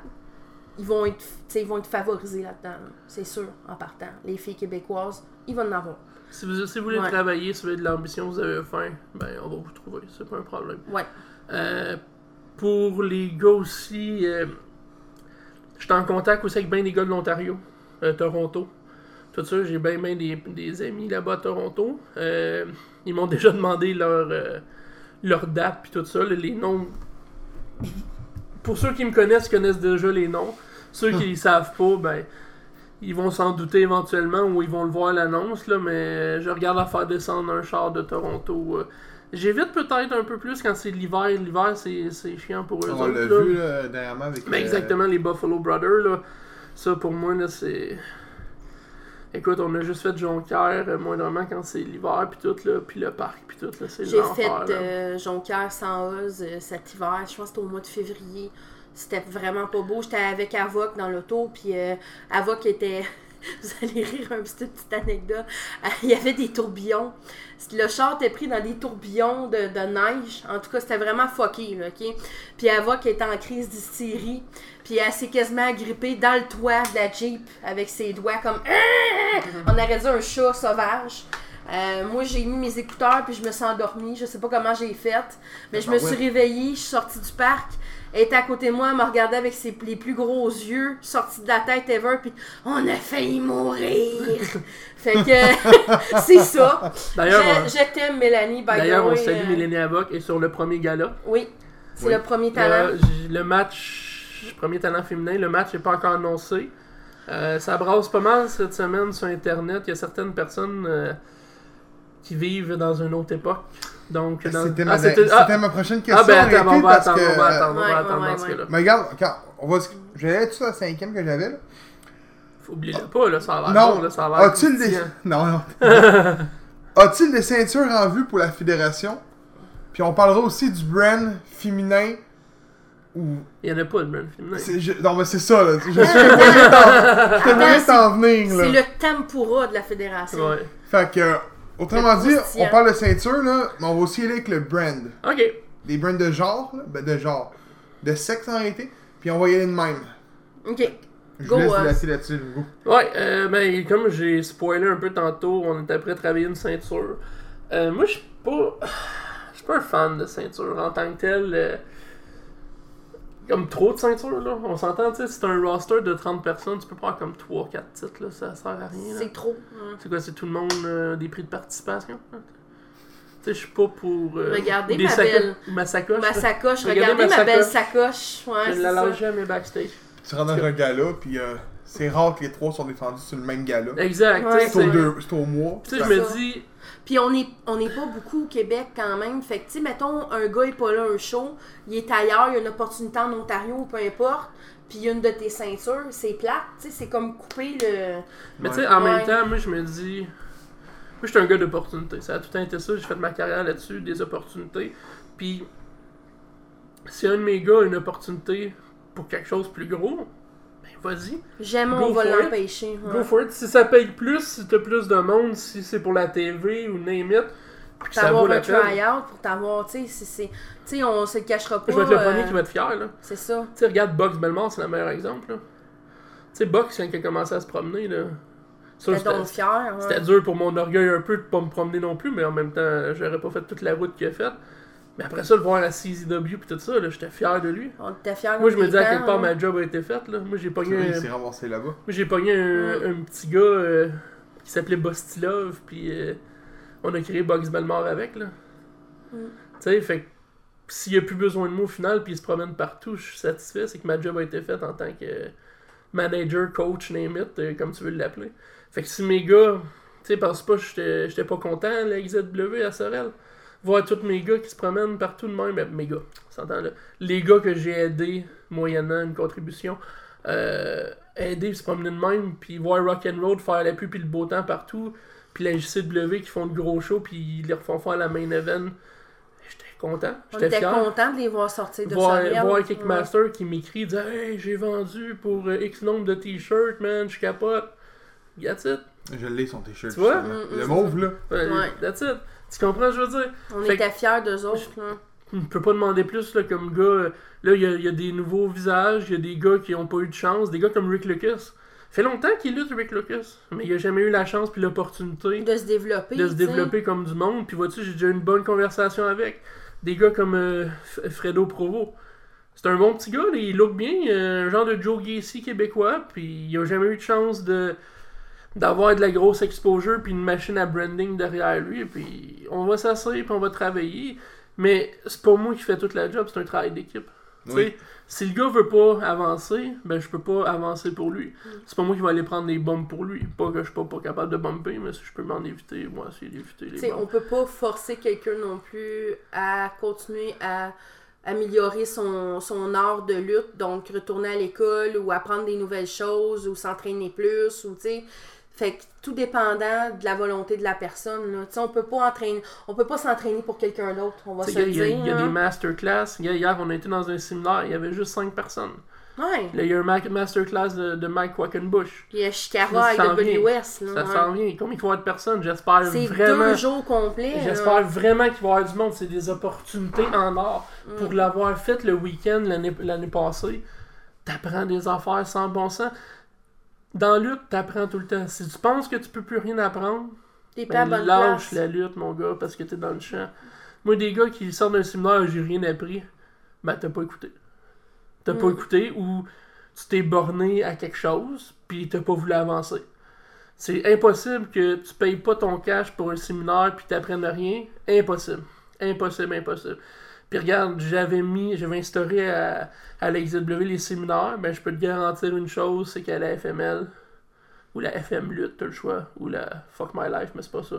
ils vont être, ils vont être favorisés là-dedans. là. C'est sûr, en partant. Les filles québécoises, ils vont en avoir. Si vous, si vous voulez Ouais. travailler, si vous avez de l'ambition, vous avez faim, ben on va vous trouver. C'est pas un problème. Ouais. Euh, pour les gars aussi, euh, j'étais en contact aussi avec bien des gars de l'Ontario, euh, Toronto. Tout ça, j'ai bien bien des, des amis là-bas à Toronto. Euh, ils m'ont <laughs> déjà demandé leur, leur date puis tout ça, les noms. Pour ceux qui me connaissent, connaissent déjà les noms. Ceux <laughs> qui ne savent pas, ben ils vont s'en douter éventuellement ou ils vont le voir à l'annonce, là, mais je regarde à faire descendre un char de Toronto. euh, J'évite peut-être un peu plus quand c'est l'hiver. L'hiver, c'est c'est chiant pour eux On autres. l'a là. vu là, dernièrement avec. Mais euh, exactement, les Buffalo Brothers, là. Ça, pour moi, là, c'est. Écoute, on a juste fait Jonquière, euh, moindrement quand c'est l'hiver, puis tout, là. Puis le parc, puis tout, là. C'est J'ai fait euh, Jonquière sans Oz euh, cet hiver, je pense que c'était au mois de février. C'était vraiment pas beau. J'étais avec Avoc dans l'auto, puis euh, Avoc était. <laughs> Vous allez rire un petit petite anecdote. Euh, Il y avait des tourbillons. Le char était pris dans des tourbillons de, de neige. En tout cas, c'était vraiment fucké, là, OK? Puis Avoc était en crise d'hystérie. Puis elle s'est quasiment agrippée dans le toit de la Jeep avec ses doigts comme... Ah! On aurait dit un chat sauvage. Euh, moi, j'ai mis mes écouteurs puis je me suis endormie. Je sais pas comment j'ai fait, mais je me Ah suis réveillée, je suis sortie du parc. Elle était à côté de moi, elle me regardait avec ses, les plus gros yeux, sortis de la tête ever, puis on a failli mourir. fait que <laughs> c'est ça. D'ailleurs, Je, t'aime, Mélanie. D'ailleurs, on salue euh, Mélanie Avoc et sur le premier gala. Oui, c'est Oui. le premier talent. Euh, le match, premier talent féminin, le match n'est pas encore annoncé. Euh, ça brasse pas mal cette semaine sur Internet. Il y a certaines personnes euh, qui vivent dans une autre époque. Donc, dans- C'était Ah, ma, c'était ah, ma prochaine question. ah, ben attends, on va attendre, que, on va attendre, on va attendre ouais, dans ce ouais. cas-là. Mais regarde, quand on va, je vais aller sur la cinquième que j'avais là. Faut oublier le pas, là, ça a l'air Non. bon, là, ça a l'air As-tu croustillant. <laughs> Non, non. <laughs> As-tu des ceintures en vue pour la fédération? Puis on parlera aussi du brand féminin. Ou... Il n'y en a pas de brand féminin. c'est- je- Non, mais c'est ça, là. Je suis moyen t'en- venir, C'est là. le tempura de la fédération. Ouais. Fait que, autrement dit, on parle de ceinture, là, mais on va aussi aller avec le brand. Ok. Des brands de genre, là, ben de genre. De sexe en réalité. Puis on va y aller de même. Ok. Je Go, vous laisse euh. laisser là-dessus, Hugo. Ouais, euh, ben, comme j'ai spoilé un peu tantôt, on était prêt à travailler une ceinture. Euh, moi, je suis pas. Je suis pas un fan de ceinture en tant que tel. Comme trop de ceintures, là. On s'entend, tu sais, t'as un roster de 30 personnes, tu peux prendre comme 3-4 titres, là. Ça sert à rien. C'est trop. hein. C'est quoi, c'est tout le monde euh, des prix de participation? Tu sais, je suis pas pour. euh, Regardez ma saco- belle. Ma sacoche. Ma sacoche, Regardez regardez ma ma, belle sacoche. Ouais, Je c'est la ça. lâche jamais backstage. Tu rentres dans un gala, puis euh, c'est rare que les trois sont défendus sur le même gala. Exact, Ouais, C'est au, c'est- deux, c'est au mois. Tu sais, je C'est me dis, Puis on est, on est pas beaucoup au Québec quand même. Fait que, tu sais, mettons, un gars est pas là un show, il est ailleurs, il y a une opportunité en Ontario, peu importe. Puis il y a une de tes ceintures, c'est plate, tu sais, c'est comme couper le. Mais tu sais, en Ouais. même temps, moi, je me dis. Moi, je suis un gars d'opportunités. Ça a tout le temps été ça. J'ai fait ma carrière là-dessus, des opportunités. Puis, si un de mes gars a une opportunité pour quelque chose de plus gros, vas-y. Jamais on va l'empêcher. Go for it. Si ça paye plus, si t'as plus de monde, si c'est pour la TV ou name it, vaut T'avoir un try-out pour t'avoir, tu sais, c'est- on se le cachera pas. Je vais être le premier euh, qui va être fier, là. C'est ça. Tu sais, regarde Box Belmore, c'est le meilleur exemple, là. Tu sais, Box, quand il a commencé à se promener, là. C'était dur pour mon orgueil un peu de pas me promener non plus, mais en même temps, j'aurais pas fait toute la route qu'il a faite. Mais après ça, le voir à CZW et tout ça, là, j'étais fier de lui. On était fiers. Moi, je me disais à quelque part, hein. ma job a été faite. Là. Moi, j'ai pogné, Il un, s'est ramassé là-bas. moi, j'ai pogné un, Mm. un petit gars euh, qui s'appelait Bostilov, puis euh, on a créé Box Belmore avec. Là. Mm. Tu sais, fait que s'il y a plus besoin de moi au final, puis il se promène partout, je suis satisfait. C'est que ma job a été faite en tant que manager, coach, name it, euh, comme tu veux l'appeler. Fait que si mes gars, tu sais, pense pas que j'étais j'étais pas content, la XZW à Sorel. Voir tous mes gars qui se promènent partout de même, ben, mes gars, on s'entend là. Les gars que j'ai aidés, moyennant une contribution, euh, aider, se promener de même, puis voir Rock'n'Roll faire la pluie puis le beau temps partout, puis la JCW qui font de gros shows, puis ils les refont faire la main event. J'étais content, On j'étais fier content de les voir sortir de voir, voir Ouais. Kickmaster qui m'écrit dit Hey, j'ai vendu pour euh, X nombre de t-shirts, man, je capote. That's it. Je l'ai son t-shirt. Tu vois? Mm, mm, le mauve, là. Ouais, Ouais. That's it. Tu comprends ce que je veux dire? On Fait était fiers d'eux autres. Je peux pas demander plus là, comme gars. euh, Là, il y, a- il y a des nouveaux visages, il y a des gars qui ont pas eu de chance, des gars comme Rick Lucas. fait longtemps qu'il lutte Rick Lucas, mais il a jamais eu la chance puis l'opportunité De se développer. de se développer comme du monde. Puis vois-tu, j'ai déjà eu une bonne conversation avec des gars comme euh, Fredo Provo. C'est un bon petit gars, là, il look bien, euh, un genre de Joe Gacy québécois, puis il a jamais eu de chance de d'avoir de la grosse exposure puis une machine à branding derrière lui, puis on va s'asseoir puis on va travailler, mais c'est pas moi qui fais toute la job, c'est un travail d'équipe. Tu Oui. sais, Si le gars veut pas avancer, ben je peux pas avancer pour lui. C'est pas moi qui vais aller prendre des bombes pour lui. Pas que je suis pas, pas capable de bumper, mais si je peux m'en éviter, moi, c'est d'éviter les Tu sais, bombes. on peut pas forcer quelqu'un non plus à continuer à améliorer son, son art de lutte, donc retourner à l'école ou apprendre des nouvelles choses ou s'entraîner plus ou tu sais. Fait que tout dépendant de la volonté de la personne. Là. On peut pas entraîner, on peut pas s'entraîner pour quelqu'un d'autre, on va Tu se Il y, a- dire. y a des masterclass. Hier, on a été dans un séminaire, il y avait juste 5 personnes. Ouais. Là, il y a un ma- masterclass de, de Mike Quackenbush. Il y a Shikara s'en avec vient. WS. Là, Ça s'en vient. Combien il va y avoir de personnes J'espère C'est vraiment. deux jours complets. J'espère vraiment qu'il va y avoir du monde. C'est des opportunités en or. Pour Mm. l'avoir fait le week-end l'année l'année passée, t'apprends des affaires sans bon sens. Dans la lutte, t'apprends tout le temps. Si tu penses que tu peux plus rien apprendre, pas ben, bonne lâche place. la lutte, mon gars, parce que t'es dans le champ. Moi, des gars qui sortent d'un séminaire, j'ai rien appris, ben t'as pas écouté. T'as pas Mm. écouté ou tu t'es borné à quelque chose, puis t'as pas voulu avancer. C'est impossible que tu payes pas ton cash pour un séminaire puis t'apprennes rien. Impossible. Impossible, impossible. Puis regarde, j'avais mis, j'avais instauré à, à la XW les séminaires, ben je peux te garantir une chose, c'est qu'à la FML, ou la FM Lutte, t'as le choix, ou la Fuck My Life, mais c'est pas ça.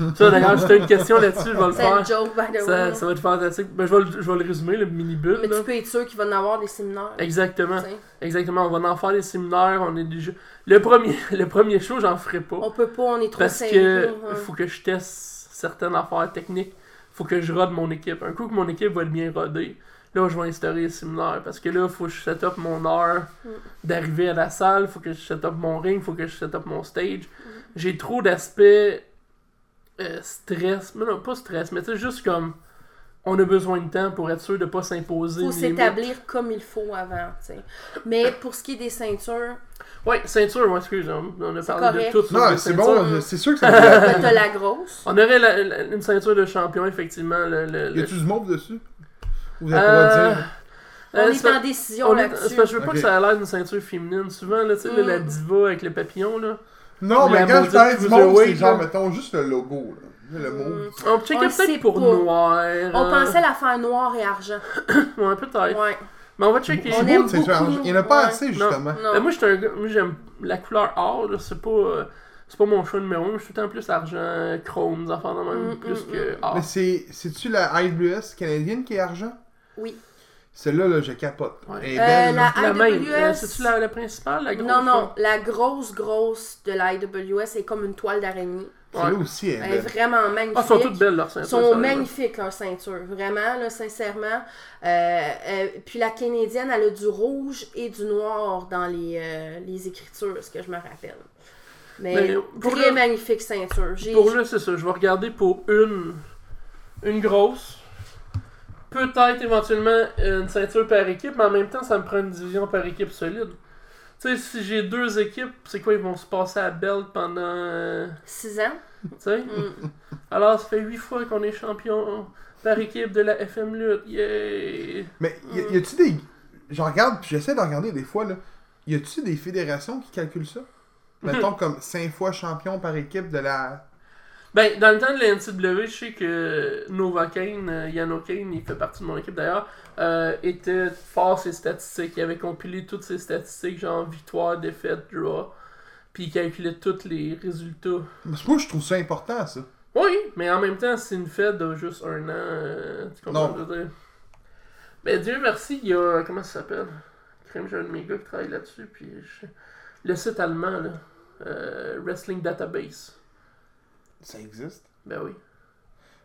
<laughs> Ça d'ailleurs, t'as une question là-dessus, je vais le faire. une joke, by the Ça, way. ça va être fantastique. Ben, je, vais le, je vais le résumer, le mini-but. Mais là. tu peux être sûr qu'il va en avoir des séminaires. Exactement. Exactement. On va en faire des séminaires. On est déjà... Le premier, <laughs> le premier show, j'en ferai pas. On peut pas, on est trop Parce que ouais. faut que je teste certaines affaires techniques. Faut que je rode mon équipe. Un coup que mon équipe va être bien rodée, là je vais instaurer les séminaires. Parce que là, faut que je set up mon heure Mm. d'arriver à la salle, faut que je set up mon ring, faut que je set up mon stage. Mm. J'ai trop d'aspects euh, stress. Mais non, pas stress, mais tu sais, juste comme on a besoin de temps pour être sûr de pas s'imposer. limite. s'établir comme il faut avant. Mais pour ce qui est des ceintures, Ouais, ceinture, moi, excuse, on, on a parlé correct. de tout sur Non, c'est bon, c'est sûr que ça <laughs> t'as la grosse. On aurait la- la- une ceinture de champion, effectivement. Le, le- Y le- a-tu du mauve dessus? Vous avez pas Euh, dire On euh, est pas- en décision on est- là-dessus. c'est parce que je veux pas que ça a l'air d'une ceinture féminine. Souvent, là, tu sais, la Mm. diva avec le papillon, là. Non, mais quand je parlais du mauve, c'est genre, mettons, juste le logo, là. Le. On checkait peut-être pour pas. noir. On euh, pensait la faire noir et argent. <coughs> Ouais, peut-être. Ouais. Mais on va checker. On C'est aime beaucoup, Il y en a pas ouais. assez, justement. Non. Ben, moi, j'étais un gars- moi, j'aime la couleur or, là, c'est pas. euh, c'est pas mon choix numéro 1, je suis tout le temps plus argent, chrome, des affaires de même, Mm, plus mm, que mm. or. Mais c'est. C'est-tu la IWS canadienne qui est argent? Oui. Celle-là, là, je capote. Ouais. Elle est Euh, la- IWS. euh, c'est-tu la, la principale, la grosse? Non, non, là? la grosse, grosse de la IWS est comme une toile d'araignée. Celle-là Ouais. aussi, elle Elle est vraiment magnifique. Ah, sont toutes belles, leurs Ils ceintures. sont magnifiques, leurs ceintures. Vraiment, là, sincèrement. Euh, euh, puis la canadienne, elle a du rouge et du noir dans les, euh, les écritures, ce que je me rappelle. Mais, Mais pour très le- magnifique ceinture. J'ai- Pour là, c'est ça. Je vais regarder pour une, une grosse. Peut-être éventuellement une ceinture par équipe, mais en même temps, ça me prend une division par équipe solide. Tu sais, si j'ai deux équipes, c'est quoi, ils vont se passer à belt pendant. euh, Six ans? tu sais? Mm. Alors, ça fait huit fois qu'on est champion par équipe de la FM Lutte. Yay! Mais y, y a-tu des. J'en regarde, puis j'essaie de regarder des fois, là. Y a-tu des fédérations qui calculent ça? <laughs> Mettons comme 5 fois champion par équipe de la. Ben, dans le temps de la NCW, je sais que Nova Kane, euh, Yano Kane, il fait partie de mon équipe d'ailleurs, euh, était fort ses statistiques. Il avait compilé toutes ses statistiques, genre victoire, défaite, draw. Puis il calculait tous les résultats. Parce que moi, je trouve ça important, ça. Oui, mais en même temps, c'est une fête de juste un an. euh, tu comprends Non. ce que je veux dire? Ben, Dieu merci, il y a. Comment ça s'appelle? Crème, j'ai un de mes gars qui travaille là-dessus. Puis je- le site allemand, là. euh, Wrestling Database. Ça existe. Ben oui.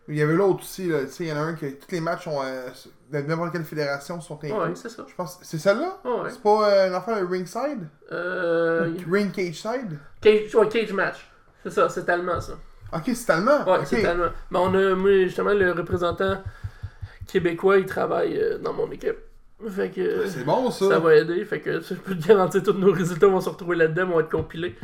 Il y avait l'autre aussi, là. Tu sais, il y en a un que tous les matchs sont. euh, de n'importe quelle fédération sont inclus. Ouais, c'est ça. Je pense. C'est celle-là? Ouais. C'est pas euh, une affaire de ringside? Euh, Ring cage side? Cage, ouais, cage match. C'est ça, c'est allemand ça. Ok, c'est allemand. Ouais, Ok. c'est allemand. Mais on a, moi, justement, le représentant québécois, il travaille euh, dans mon équipe. Fait que C'est bon, ça. ça va aider. Fait que je peux te garantir tous nos résultats vont se retrouver là-dedans, vont être compilés.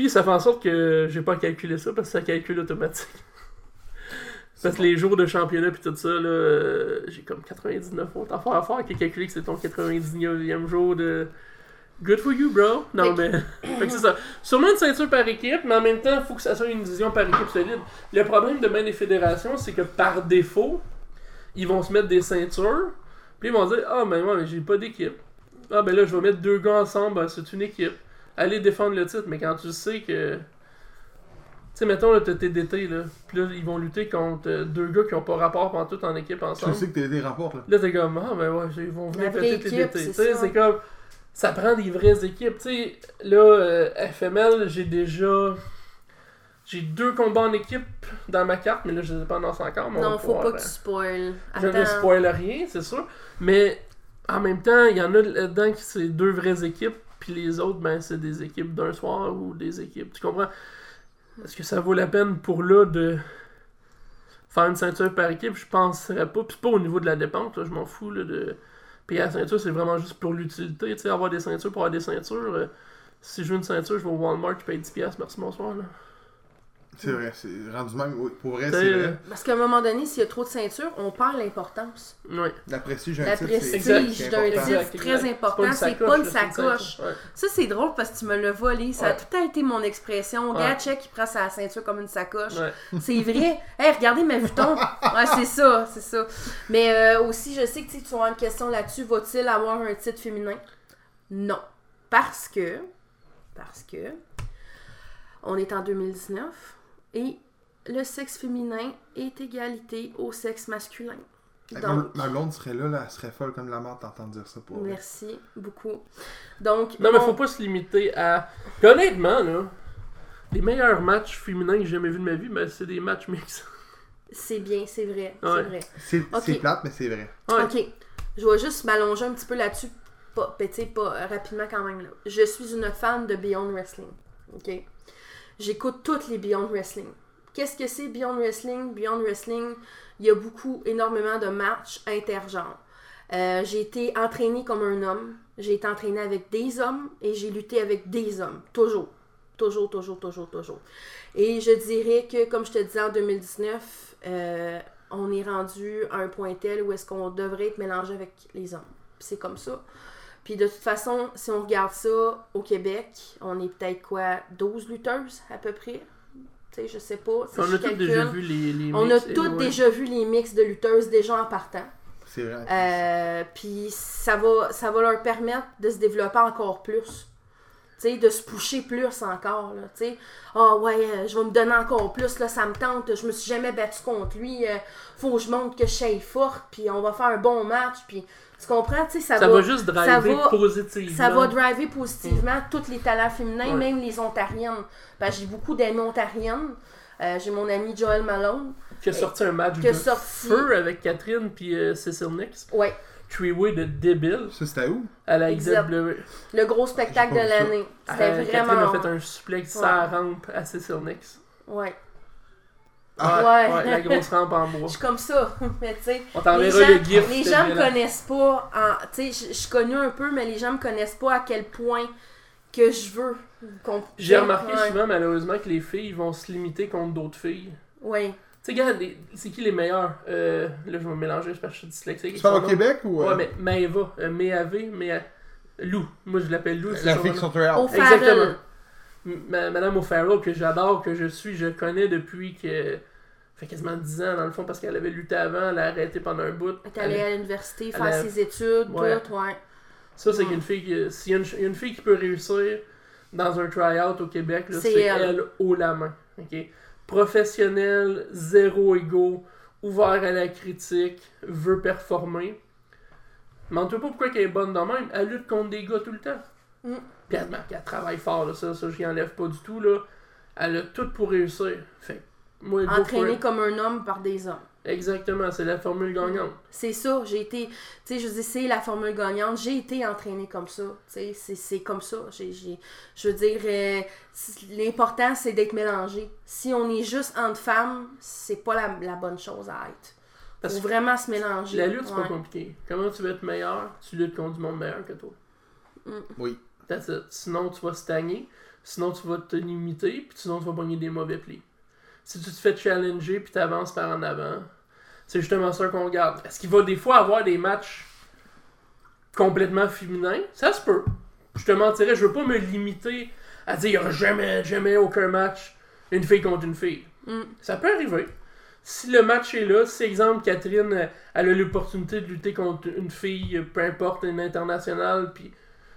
Puis ça fait en sorte que j'ai pas calculé ça parce que ça calcule automatique. <laughs> Parce que les jours de championnat puis tout ça, là, euh, j'ai comme 99 autres affaires à faire qui est calculé que c'est ton 99e jour de. Good for you, bro! Non, mais. <coughs> fait que c'est ça. Sûrement une ceinture par équipe, mais en même temps, il faut que ça soit une division par équipe solide. Le problème de bien des fédérations, c'est que par défaut, ils vont se mettre des ceintures, Puis ils vont dire Ah, moi, mais j'ai pas d'équipe. Ah, ben là, je vais mettre deux gars ensemble, ben, c'est une équipe. Allez défendre le titre, mais quand tu sais que. Tu sais, mettons, là, t'as TDT, là. Puis là, ils vont lutter contre deux gars qui ont pas rapport pendant tout en équipe Tu ensemble. sais que t'as des rapports, là. Là, t'es comme, ah, ben ouais, ils vont venir péter TDT. c'est Tu sais, c'est comme. Ça prend des vraies équipes. Tu sais, là, euh, FML, j'ai déjà. J'ai deux combats en équipe dans ma carte, mais là, je les ai pas annoncés encore. Mais Non, faut pouvoir, pas que euh, tu spoil. je ne spoil rien, c'est sûr. Mais en même temps, il y en a là-dedans qui c'est deux vraies équipes, puis les autres, ben, c'est des équipes d'un soir ou des équipes. Tu comprends? Est-ce que ça vaut la peine pour là de faire une ceinture par équipe? Je penserais pas. Puis pas au niveau de la dépense, je m'en fous là, de payer la ceinture, c'est vraiment juste pour l'utilité. Tu sais, avoir des ceintures pour avoir des ceintures. euh, si je veux une ceinture, je vais au Walmart, je paye 10$, merci, bonsoir. Là. C'est vrai, c'est rendu même. oui, pour vrai, c'est euh, vrai. Parce qu'à un moment donné, s'il y a trop de ceintures, on perd l'importance. Ouais. La prestige d'un La prestige d'un important. titre, c'est très important. C'est pas une sacoche. Ouais. Ça, c'est drôle parce que tu me l'as volé. Ça a tout temps été mon expression. Ouais. Gatchek qui prend sa ceinture comme une sacoche. Ouais. C'est vrai. <laughs> Hey, regardez ma vuton. Ouais, c'est ça, c'est ça. Mais euh, aussi, je sais que tu avoir une question là-dessus. Va-t-il avoir un titre féminin? Non. Parce que. Parce que. On est en 2019 et le sexe féminin est égalité au sexe masculin. Ma- Donc, Ma blonde serait là, là, elle serait folle comme la mort d'entendre dire ça pour vrai. merci beaucoup. Donc, Non, mais on- faut pas se limiter à. Puis honnêtement, là, les meilleurs matchs féminins que j'ai jamais vus de ma vie, ben, c'est des matchs mix. <laughs> c'est bien, c'est vrai, Ouais. c'est vrai. C'est Ok. c'est plate, mais c'est vrai. Ouais. Ok, je vais juste m'allonger un petit peu là-dessus, pas, ben, tu sais, pas euh, rapidement quand même. Là. Je suis une fan de Beyond Wrestling. Ok, j'écoute toutes les Beyond Wrestling. Qu'est-ce que c'est Beyond Wrestling? Beyond Wrestling, il y a beaucoup, énormément de matchs intergenres. Euh, j'ai été entraînée comme un homme. J'ai été entraînée avec des hommes et j'ai lutté avec des hommes. Toujours. Toujours, toujours, toujours, toujours. Et je dirais que, comme je te disais en 2019, euh, on est rendu à un point tel où est-ce qu'on devrait être mélangé avec les hommes. C'est comme ça. Puis de toute façon, si on regarde ça au Québec, on est peut-être quoi, 12 lutteuses à peu près? Tu sais, je sais pas. si on je a tous déjà vu les, les On a mix, tous anyway. déjà vu les mix de lutteuses déjà en partant. C'est vrai. Euh, puis ça va, ça va leur permettre de se développer encore plus. Tu sais, de se pusher plus encore, là, tu sais. Ah ouais, euh, je vais me donner encore plus, là, ça me tente, je me suis jamais battu contre lui, euh, faut que je montre que je suis forte, puis on va faire un bon match, puis tu comprends, tu sais, ça, Ça va, va juste driver va- positivement. ça va driver positivement tous les talents féminins, Ouais. même les ontariennes. Parce que j'ai beaucoup d'amis ontariennes. Euh, j'ai mon ami Joel Malone. Qui a sorti un match de sorti- feu avec Catherine puis euh, Cecil Nix. Ouais, Treeway de débile Ça, c'était où? À la. XW. le gros spectacle de l'année. C'était Euh, Catherine vraiment. a fait un suplex sur la rampe à Cecil Nix. Ouais. Ah, Ouais. la grosse rampe en bois. Je suis comme ça, <laughs> mais tu sais. On Les t'enverra gens, le gif. les gens me connaissent pas. en- Tu sais, je- je suis connue un peu, mais les gens me connaissent pas à quel point que je veux. qu'on- J'ai remarqué Ouais. souvent, malheureusement, que les filles vont se limiter contre d'autres filles. Ouais. Tu sais, les- c'est qui les meilleurs? Euh, Là, je vais me mélanger parce que je suis dyslexique. Tu parles au nom. Québec ou. euh, Ouais, mais Maeva, euh, Méavé, Méa... Lou. Moi, je l'appelle Lou. c'est La fille qui Exactement. M- Madame O'Farrell, que j'adore, que je suis, je connais depuis que. Fait quasiment 10 ans, dans le fond, parce qu'elle avait lutté avant, elle a arrêté pendant un bout. Elle est allée à l'université faire elle ses études, Ouais. tout, ouais. Ça, c'est Ouais. qu'une fille qui. S'il y, a une- il y a une fille qui peut réussir dans un try-out au Québec, C'est elle. elle. haut la main. ok? Professionnelle, zéro égo, ouvert à la critique, veut performer. Demande-toi pas pourquoi elle est bonne de même. Elle lutte contre des gars tout le temps. Mm. Puis elle, elle travaille fort, là, ça, ça je n'y enlève pas du tout. Là. Elle a tout pour réussir. Fait it. comme un homme par des hommes. Exactement, c'est la formule gagnante. C'est ça, j'ai été, tu sais, je dis, c'est la formule gagnante, j'ai été entraînée comme ça, tu sais, c'est- c'est comme ça, j'ai, j'ai- je veux dire, euh, l'important c'est d'être mélangé. Si on est juste entre femmes, c'est pas la, la bonne chose à être. Parce Faut que vraiment se mélanger. la lutte, c'est Ouais. pas compliqué. Comment tu veux être meilleur? Tu luttes contre du monde meilleur que toi. Oui. That's it. Sinon, tu vas stagner. Sinon, tu vas te limiter. Puis sinon, tu vas pogner des mauvais plis. Si tu te fais challenger puis t'avances par en avant, c'est justement ça qu'on regarde. Est-ce qu'il va des fois avoir des matchs complètement féminins Ça se peut. Je te mentirais, je veux pas me limiter à dire il y aura jamais, jamais aucun match une fille contre une fille. Mm. Ça peut arriver. Si le match est là, si exemple Catherine elle a l'opportunité de lutter contre une fille, peu importe, une internationale, puis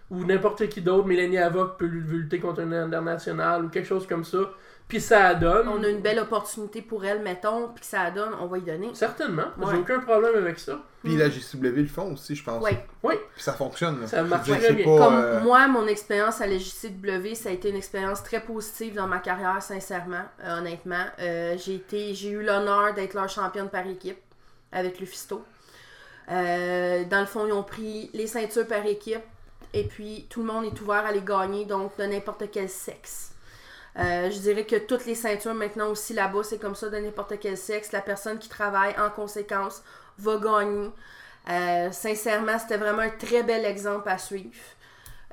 ou n'importe qui d'autre, Mélanie Avoc peut lutter contre une internationale ou quelque chose comme ça, puis ça donne. On a une belle opportunité pour elle, mettons, puis ça donne, on va y donner. Certainement, j'ai aucun problème avec ça. Puis la JCW le font aussi, je pense. Oui. Oui, Puis ça fonctionne. là. Ça marche très bien. pas, Comme euh, moi, mon expérience à la JCW, ça a été une expérience très positive dans ma carrière, sincèrement, euh, honnêtement. Euh, j'ai été, j'ai eu l'honneur d'être leur championne par équipe avec Lufisto. Euh, dans le fond, ils ont pris les ceintures par équipe et puis tout le monde est ouvert à les gagner, donc de n'importe quel sexe. Euh, je dirais que toutes les ceintures maintenant aussi là-bas, c'est comme ça de n'importe quel sexe. La personne qui travaille en conséquence va gagner. Euh, sincèrement, c'était vraiment un très bel exemple à suivre.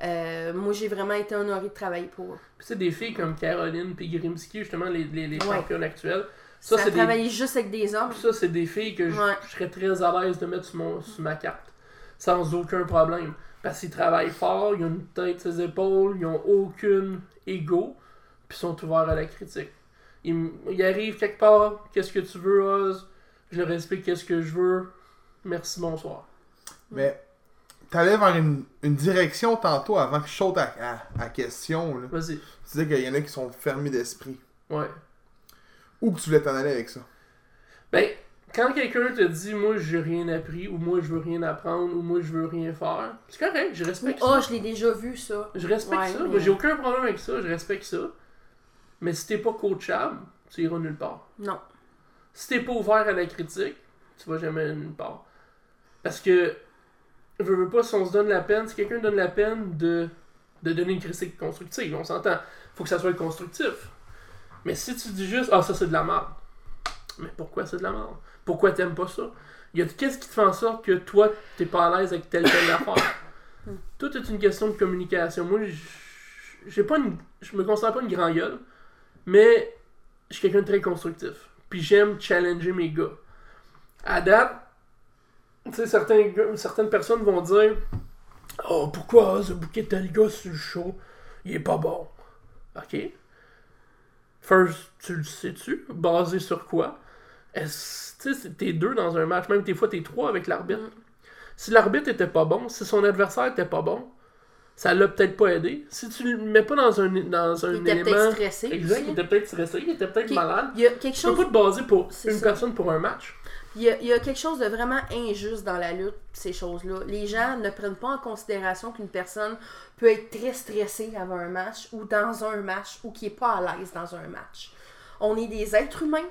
Euh, moi, j'ai vraiment été honorée de travailler pour eux. C'est des filles comme Caroline puis Grimsky, justement, les, les, les Ouais. championnes actuelles. Ça, Ça, c'est des, travaillé juste avec des hommes. ça, c'est des filles que je, Ouais. je serais très à l'aise de mettre sur, mon, sur ma carte. Sans aucun problème. Parce qu'ils travaillent fort, ils ont une tête sur les épaules, ils ont aucune ego, puis ils sont ouverts à la critique. Ils, ils arrivent quelque part, qu'est-ce que tu veux, Oz? Je leur explique qu'est-ce que je veux. Merci, bonsoir. Mais t'allais vers une, une direction tantôt avant que je saute à, à, à question. Là. Vas-y. Tu disais qu'il y en a qui sont fermés d'esprit. Ouais. Où que tu voulais t'en aller avec ça? Ben, quand quelqu'un te dit moi j'ai rien appris ou moi je veux rien apprendre ou moi je veux rien faire, c'est correct, je respecte Oh, ça. je l'ai déjà vu, ça. Je respecte Ouais, ça. mais- Moi j'ai aucun problème avec ça, je respecte ça. Mais si t'es pas coachable, tu iras nulle part. Non. Si t'es pas ouvert à la critique, tu vas jamais nulle part. Parce que je veux pas si on se donne la peine, si quelqu'un donne la peine de, de donner une critique constructive, on s'entend. Faut que ça soit constructif. Mais si tu dis juste Ah ça c'est de la merde. Mais pourquoi c'est de la merde? Pourquoi t'aimes pas ça? Il y a qu'est-ce qui te fait en sorte que toi t'es pas à l'aise avec telle telle affaire? <coughs> Tout est une question de communication. Moi j'ai pas une. Je me considère pas une grand gueule, mais je suis quelqu'un de très constructif. Puis j'aime challenger mes gars. À date, certains gars- certaines personnes vont dire Oh, pourquoi ce bouquet tel gars sur le show? Il est pas bon. Ok. First, tu le sais-tu? Basé sur quoi? Est-ce t'es deux dans un match, même des fois t'es trois avec l'arbitre. Si l'arbitre était pas bon, si son adversaire était pas bon, ça l'a peut-être pas aidé. Si tu le mets pas dans un, dans un Il était élément. peut-être stressé. Exact, il était peut-être stressé, il était peut-être malade. Il y a quelque Tu peux chose pas te baser pour une ça. personne pour un match. Il y, a, il y a quelque chose de vraiment injuste dans la lutte, ces choses-là. Les gens ne prennent pas en considération qu'une personne peut être très stressée avant un match ou dans un match ou qui est pas à l'aise dans un match. On est des êtres humains,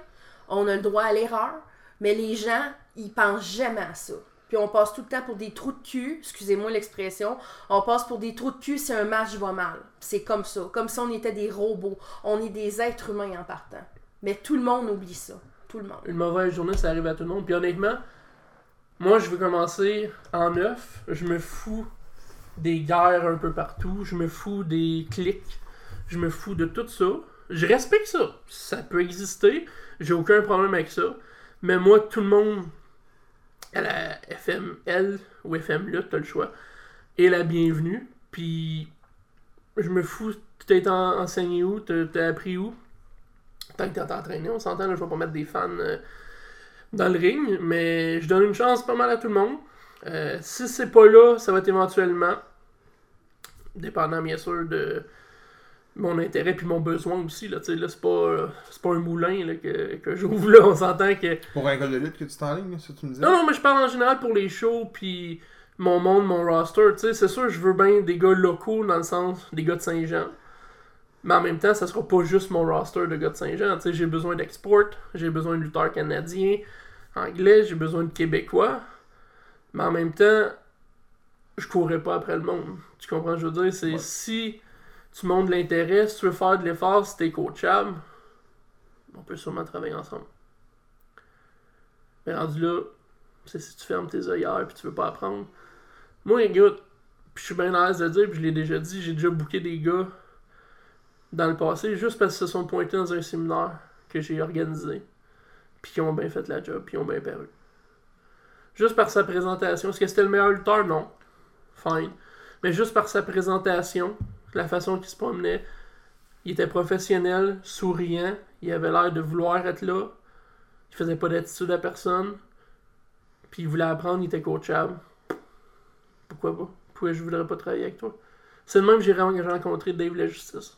on a le droit à l'erreur, mais les gens, ils pensent jamais à ça. Puis on passe tout le temps pour des trous de cul, excusez-moi l'expression, on passe pour des trous de cul si un match va mal. C'est comme ça, comme si on était des robots. On est des êtres humains en partant. Mais tout le monde oublie ça. Tout le monde. Une mauvaise journée, ça arrive à tout le monde. Puis honnêtement, moi, je veux commencer en neuf. Je me fous des guerres un peu partout. Je me fous des clics. Je me fous de tout ça. Je respecte ça. Ça peut exister. J'ai aucun problème avec ça. Mais moi, tout le monde à la FML ou FM Lutte, t'as le choix, est la bienvenue. Puis je me fous, tu t'es en- enseigné où, t'as appris où? Tant que t'es entraîné, on s'entend, je vais pas mettre des fans euh, dans le ring, mais je donne une chance pas mal à tout le monde. Euh, si c'est pas là, ça va être éventuellement, dépendant bien sûr de mon intérêt puis mon besoin aussi. Là, là c'est pas, euh, c'est pas un moulin là, que, que j'ouvre là, <laughs> on s'entend que Pour un gars de lutte que tu t'enlignes, ça tu me disais? non, non, mais je parle en général pour les shows, puis mon monde, mon roster. Tu sais, c'est sûr, je veux bien des gars locaux dans le sens des gars de Saint-Jean. Mais en même temps, ça sera pas juste mon roster de gars de Saint-Jean. Tu sais, j'ai besoin d'export, j'ai besoin de lutteurs canadiens, anglais, j'ai besoin de québécois. Mais en même temps, je courrais pas après le monde. Tu comprends ce que je veux dire? C'est Ouais. si tu montres l'intérêt, si tu veux faire de l'effort, si t'es coachable, on peut sûrement travailler ensemble. Mais rendu là, c'est si tu fermes tes œillères puis tu veux pas apprendre. Moi, écoute, je suis bien à l'aise de dire, puis je l'ai déjà dit, j'ai déjà booké des gars dans le passé juste parce qu'ils se sont pointés dans un séminaire que j'ai organisé, puis qui ont bien fait la job, puis ils ont bien paru. Juste par sa présentation. Est-ce que c'était le meilleur lutteur? Non. Fine. Mais juste par sa présentation, la façon qu'il se promenait, il était professionnel, souriant, il avait l'air de vouloir être là. Il faisait pas d'attitude à personne. Puis il voulait apprendre, il était coachable. Pourquoi pas? Pourquoi je voudrais pas travailler avec toi? C'est le même que j'ai ren- j'ai rencontré Dave la Justice.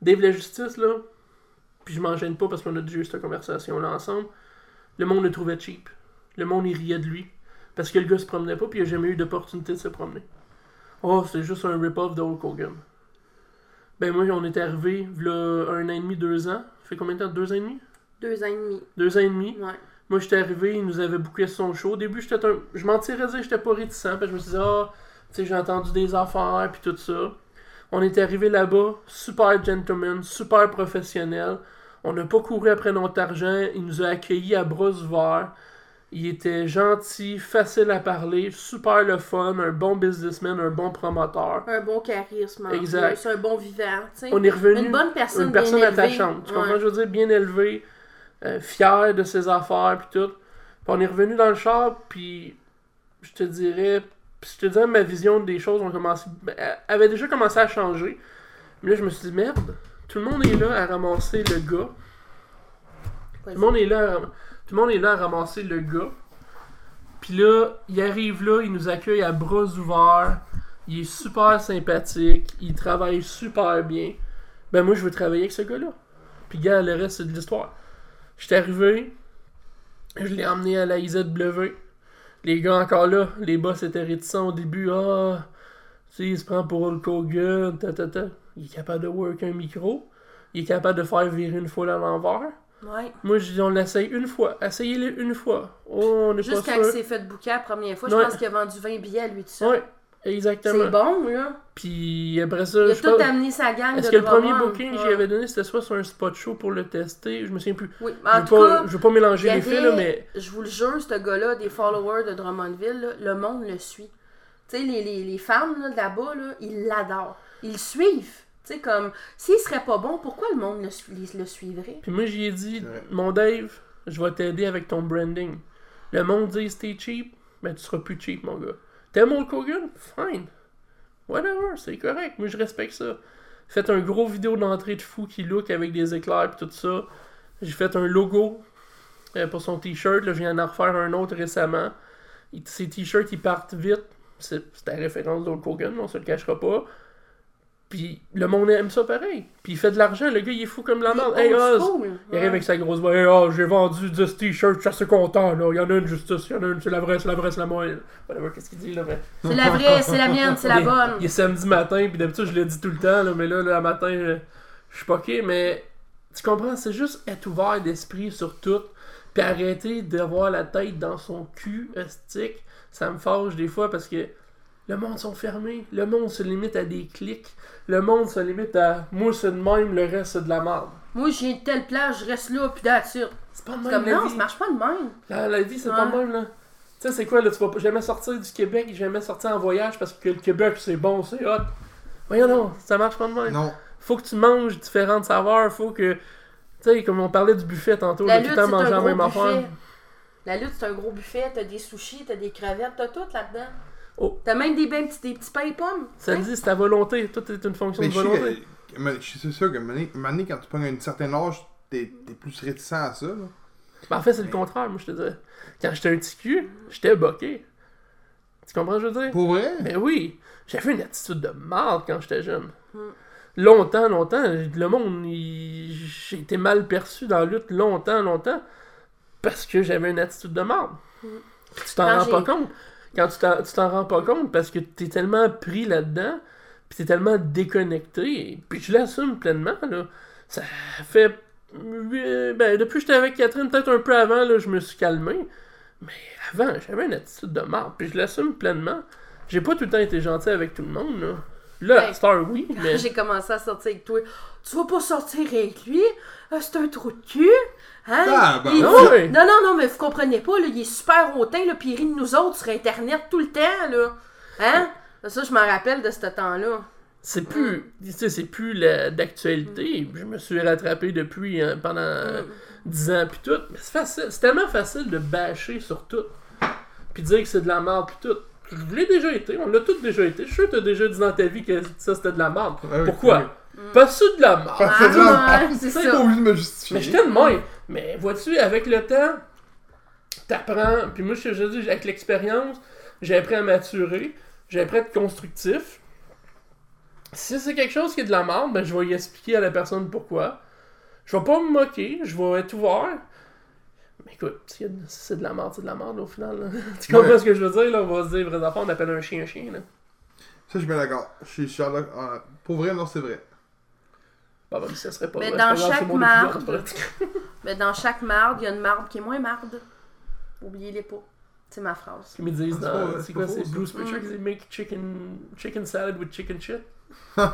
Dave la Justice, là, puis je m'en gêne pas parce qu'on a déjà eu cette conversation-là ensemble. Le monde le trouvait cheap. Le monde, il riait de lui. Parce que le gars se promenait pas, puis il a jamais eu d'opportunité de se promener. Oh, c'est juste un rip-off de Hulk Hogan. Ben moi, on est arrivé, là, un an et demi, deux ans. Ça fait combien de temps? Deux ans et demi? Deux ans et demi. Deux ans et demi? Ouais. Moi, j'étais arrivé, il nous avait booké son show. Au début, j'étais un... Je m'en tirais à dire j'étais pas réticent, parce que je me suis dit, ah, tu sais, j'ai entendu des affaires, puis tout ça. On est arrivé là-bas, super gentleman, super professionnel. On n'a pas couru après notre argent. Il nous a accueillis à bras ouverts. Il était gentil, facile à parler, super le fun, un bon businessman, un bon promoteur. Un bon charisme. Exact. plus, un bon vivant. On est revenu Une bonne personne. une personne bien attachante. Tu comprends, je veux dire, bien élevé, euh, fier de ses affaires, puis tout. Puis on est revenu dans le char, puis je te dirais, puis je te dirais, ma vision des choses ont commencé, ben, avait déjà commencé à changer. Mais là, je me suis dit, merde, tout le monde est là à ramasser le gars. Tout le monde est là à, ram- tout le monde est là à ramasser le gars. Puis là, il arrive là, il nous accueille à bras ouverts. Il est super sympathique. Il travaille super bien. Ben moi, je veux travailler avec ce gars-là. Puis gars, le reste, c'est de l'histoire. J'étais arrivé. Je l'ai emmené à la IZW. Les gars encore là, les boss étaient réticents au début. Ah, tu sais, il se prend pour Hulk Hogan, ta, ta, ta. Il est capable de work un micro. Il est capable de faire virer une foule à l'envers. Ouais. Moi, je dis, on l'essaye une fois. Essayez-le une fois. Oh, on pas Juste quand il s'est fait bouquer la première fois, je Ouais. pense qu'il a vendu 20 billets à lui tout seul. Ouais, exactement. C'est bon, là. Puis après ça, Il a je tout pense- amené sa gang Est-ce de que le premier booking que Ouais. j'y avais donné, c'était soit sur un spot show pour le tester Je me souviens plus. Oui, Je en veux tout pas, cas, je veux pas mélanger les faits, là, mais. je vous le jure, ce gars-là, des followers de Drummondville, là, le monde le suit. Tu sais, les, les, les femmes là, de là-bas, là, ils l'adorent. Ils le suivent. Tu sais, comme, s'il serait pas bon, pourquoi le monde le, su- le suivrait? Puis moi, j'y ai dit, mon Dave, je vais t'aider avec ton branding. Le monde dit t'es cheap, mais tu seras plus cheap, mon gars. T'aimes Hulk Hogan? Fine. Whatever, c'est correct. Moi, je respecte ça. Faites un gros vidéo d'entrée de fou qui look avec des éclairs et tout ça. J'ai fait un logo euh, pour son t-shirt. Là, je viens d'en refaire un autre récemment. Il- Ces t-shirts, ils partent vite. C'est c'est la référence d'Hulk Hogan, on se le cachera pas. Puis le monde aime ça pareil. Puis il fait de l'argent. Le gars, il est fou comme la merde. Il Hey, arrive avec sa grosse voix. Hey, oh, j'ai vendu 10 t-shirts, je suis assez content, là. Il y en a une justice, il y en a une, c'est la vraie, c'est la vraie, c'est la moelle. Whatever, qu'est-ce qu'il dit, là, mais. C'est la vraie, c'est la mienne, c'est la bonne. Il est samedi matin, puis d'habitude, je le dis tout le temps, là, mais là, le matin, je, je suis poqué, mais. Tu comprends, c'est juste être ouvert d'esprit sur tout, puis arrêter d'avoir la tête dans son cul, estique. Ça me fâche des fois parce que le monde sont fermés. Le monde se limite à des clics. Le monde se limite à moi, c'est de même, le reste, c'est de la merde. Moi, j'ai telle place, je reste là, puis it. C'est pas de même comme, la non, vie. ça marche pas de même. La, la vie, c'est pas de même, là. Tu sais, c'est quoi, là? Tu vas pas- jamais sortir du Québec, jamais sortir en voyage parce que le Québec, c'est bon, c'est hot. Voyons non, ça marche pas de même. Non. Faut que tu manges différentes saveurs, faut que. Tu sais, comme on parlait du buffet tantôt, là, tout le temps manger un la gros même buffet. affaire. La lutte, c'est un gros buffet. T'as des sushis, t'as des crevettes, t'as tout là-dedans. Oh. T'as même des, ben, petits, des petits pains et pommes. Ça Hein? dit, c'est ta volonté. Tout est une fonction Mais de volonté. que- mais je suis sûr que Mané, Mané, quand tu prends un certain âge, t'es t'es plus réticent à ça. Là. Ben, en fait, c'est le contraire, moi, je te dis. Quand j'étais un petit cul, j'étais boqué. Tu comprends ce que je veux dire? Pour vrai? Ben oui, j'avais une attitude de merde quand j'étais jeune. Hmm. Longtemps, longtemps, le monde, il- j'ai été mal perçu dans la lutte longtemps, longtemps, parce que j'avais une attitude de merde. Puis tu t'en Hmm. Quand rends pas compte. Quand tu t'en, rends pas compte parce que t'es tellement pris là-dedans, puis t'es tellement déconnecté, puis je l'assume pleinement, là. Ça fait... Ben, depuis que j'étais avec Catherine, peut-être un peu avant, là, je me suis calmé. Mais avant, j'avais une attitude de merde, puis je l'assume pleinement. J'ai pas tout le temps été gentil avec tout le monde, là. Là, Ben, Star, oui, <laughs> mais... J'ai commencé à sortir avec toi. Tu vas pas sortir avec lui? Ah, c'est un trou de cul? Hein? Ah, ben, Il- non, ouais. non, non, non, mais vous comprenez pas, là, il est super hautain, là, puis il rit de nous autres sur Internet tout le temps, là. Hein? Ça, je m'en rappelle de ce temps-là. C'est plus, tu sais, c'est plus d'actualité. Je me suis rattrapé depuis hein, pendant euh, 10 ans puis tout. Mais c'est facile, c'est tellement facile de bâcher sur tout. Puis dire que c'est de la merde puis tout. Je l'ai déjà été, on l'a tous déjà été. Je suis sûr que t'as déjà dit dans ta vie que ça c'était de la merde. Ouais, Pourquoi? Sous de la merde. Parce Ah, que là, ouais, c'est ça. pas obligé de me justifier. Mais je t'aime moins. Mais vois-tu, avec le temps, t'apprends. Puis moi, je te dis, avec l'expérience, j'ai appris à maturer. J'ai appris à être constructif. Si c'est quelque chose qui est de la merde, ben je vais y expliquer à la personne pourquoi. Je vais pas me moquer, je vais être ouvert. Mais écoute, si c'est de la merde, c'est de la merde au final. là. <laughs> tu comprends Ouais. ce que je veux dire? Là? On va se dire affaires, on appelle un chien un chien. Là. Ça, je suis bien d'accord. Je suis Sherlock. euh, Pour vrai, non, c'est vrai. Bah, bah, ça serait pas Mais vrai, dans pas chaque marde- pas vrai. <laughs> Mais dans chaque marde, il y a une marde qui est moins marde. Oubliez-les pas. C'est ma phrase. Ils me disent C'est pas- dans. c'est pas quoi, c'est ça. Bruce Pritchard qui dit make chicken, chicken salad with chicken shit? <laughs> Donc,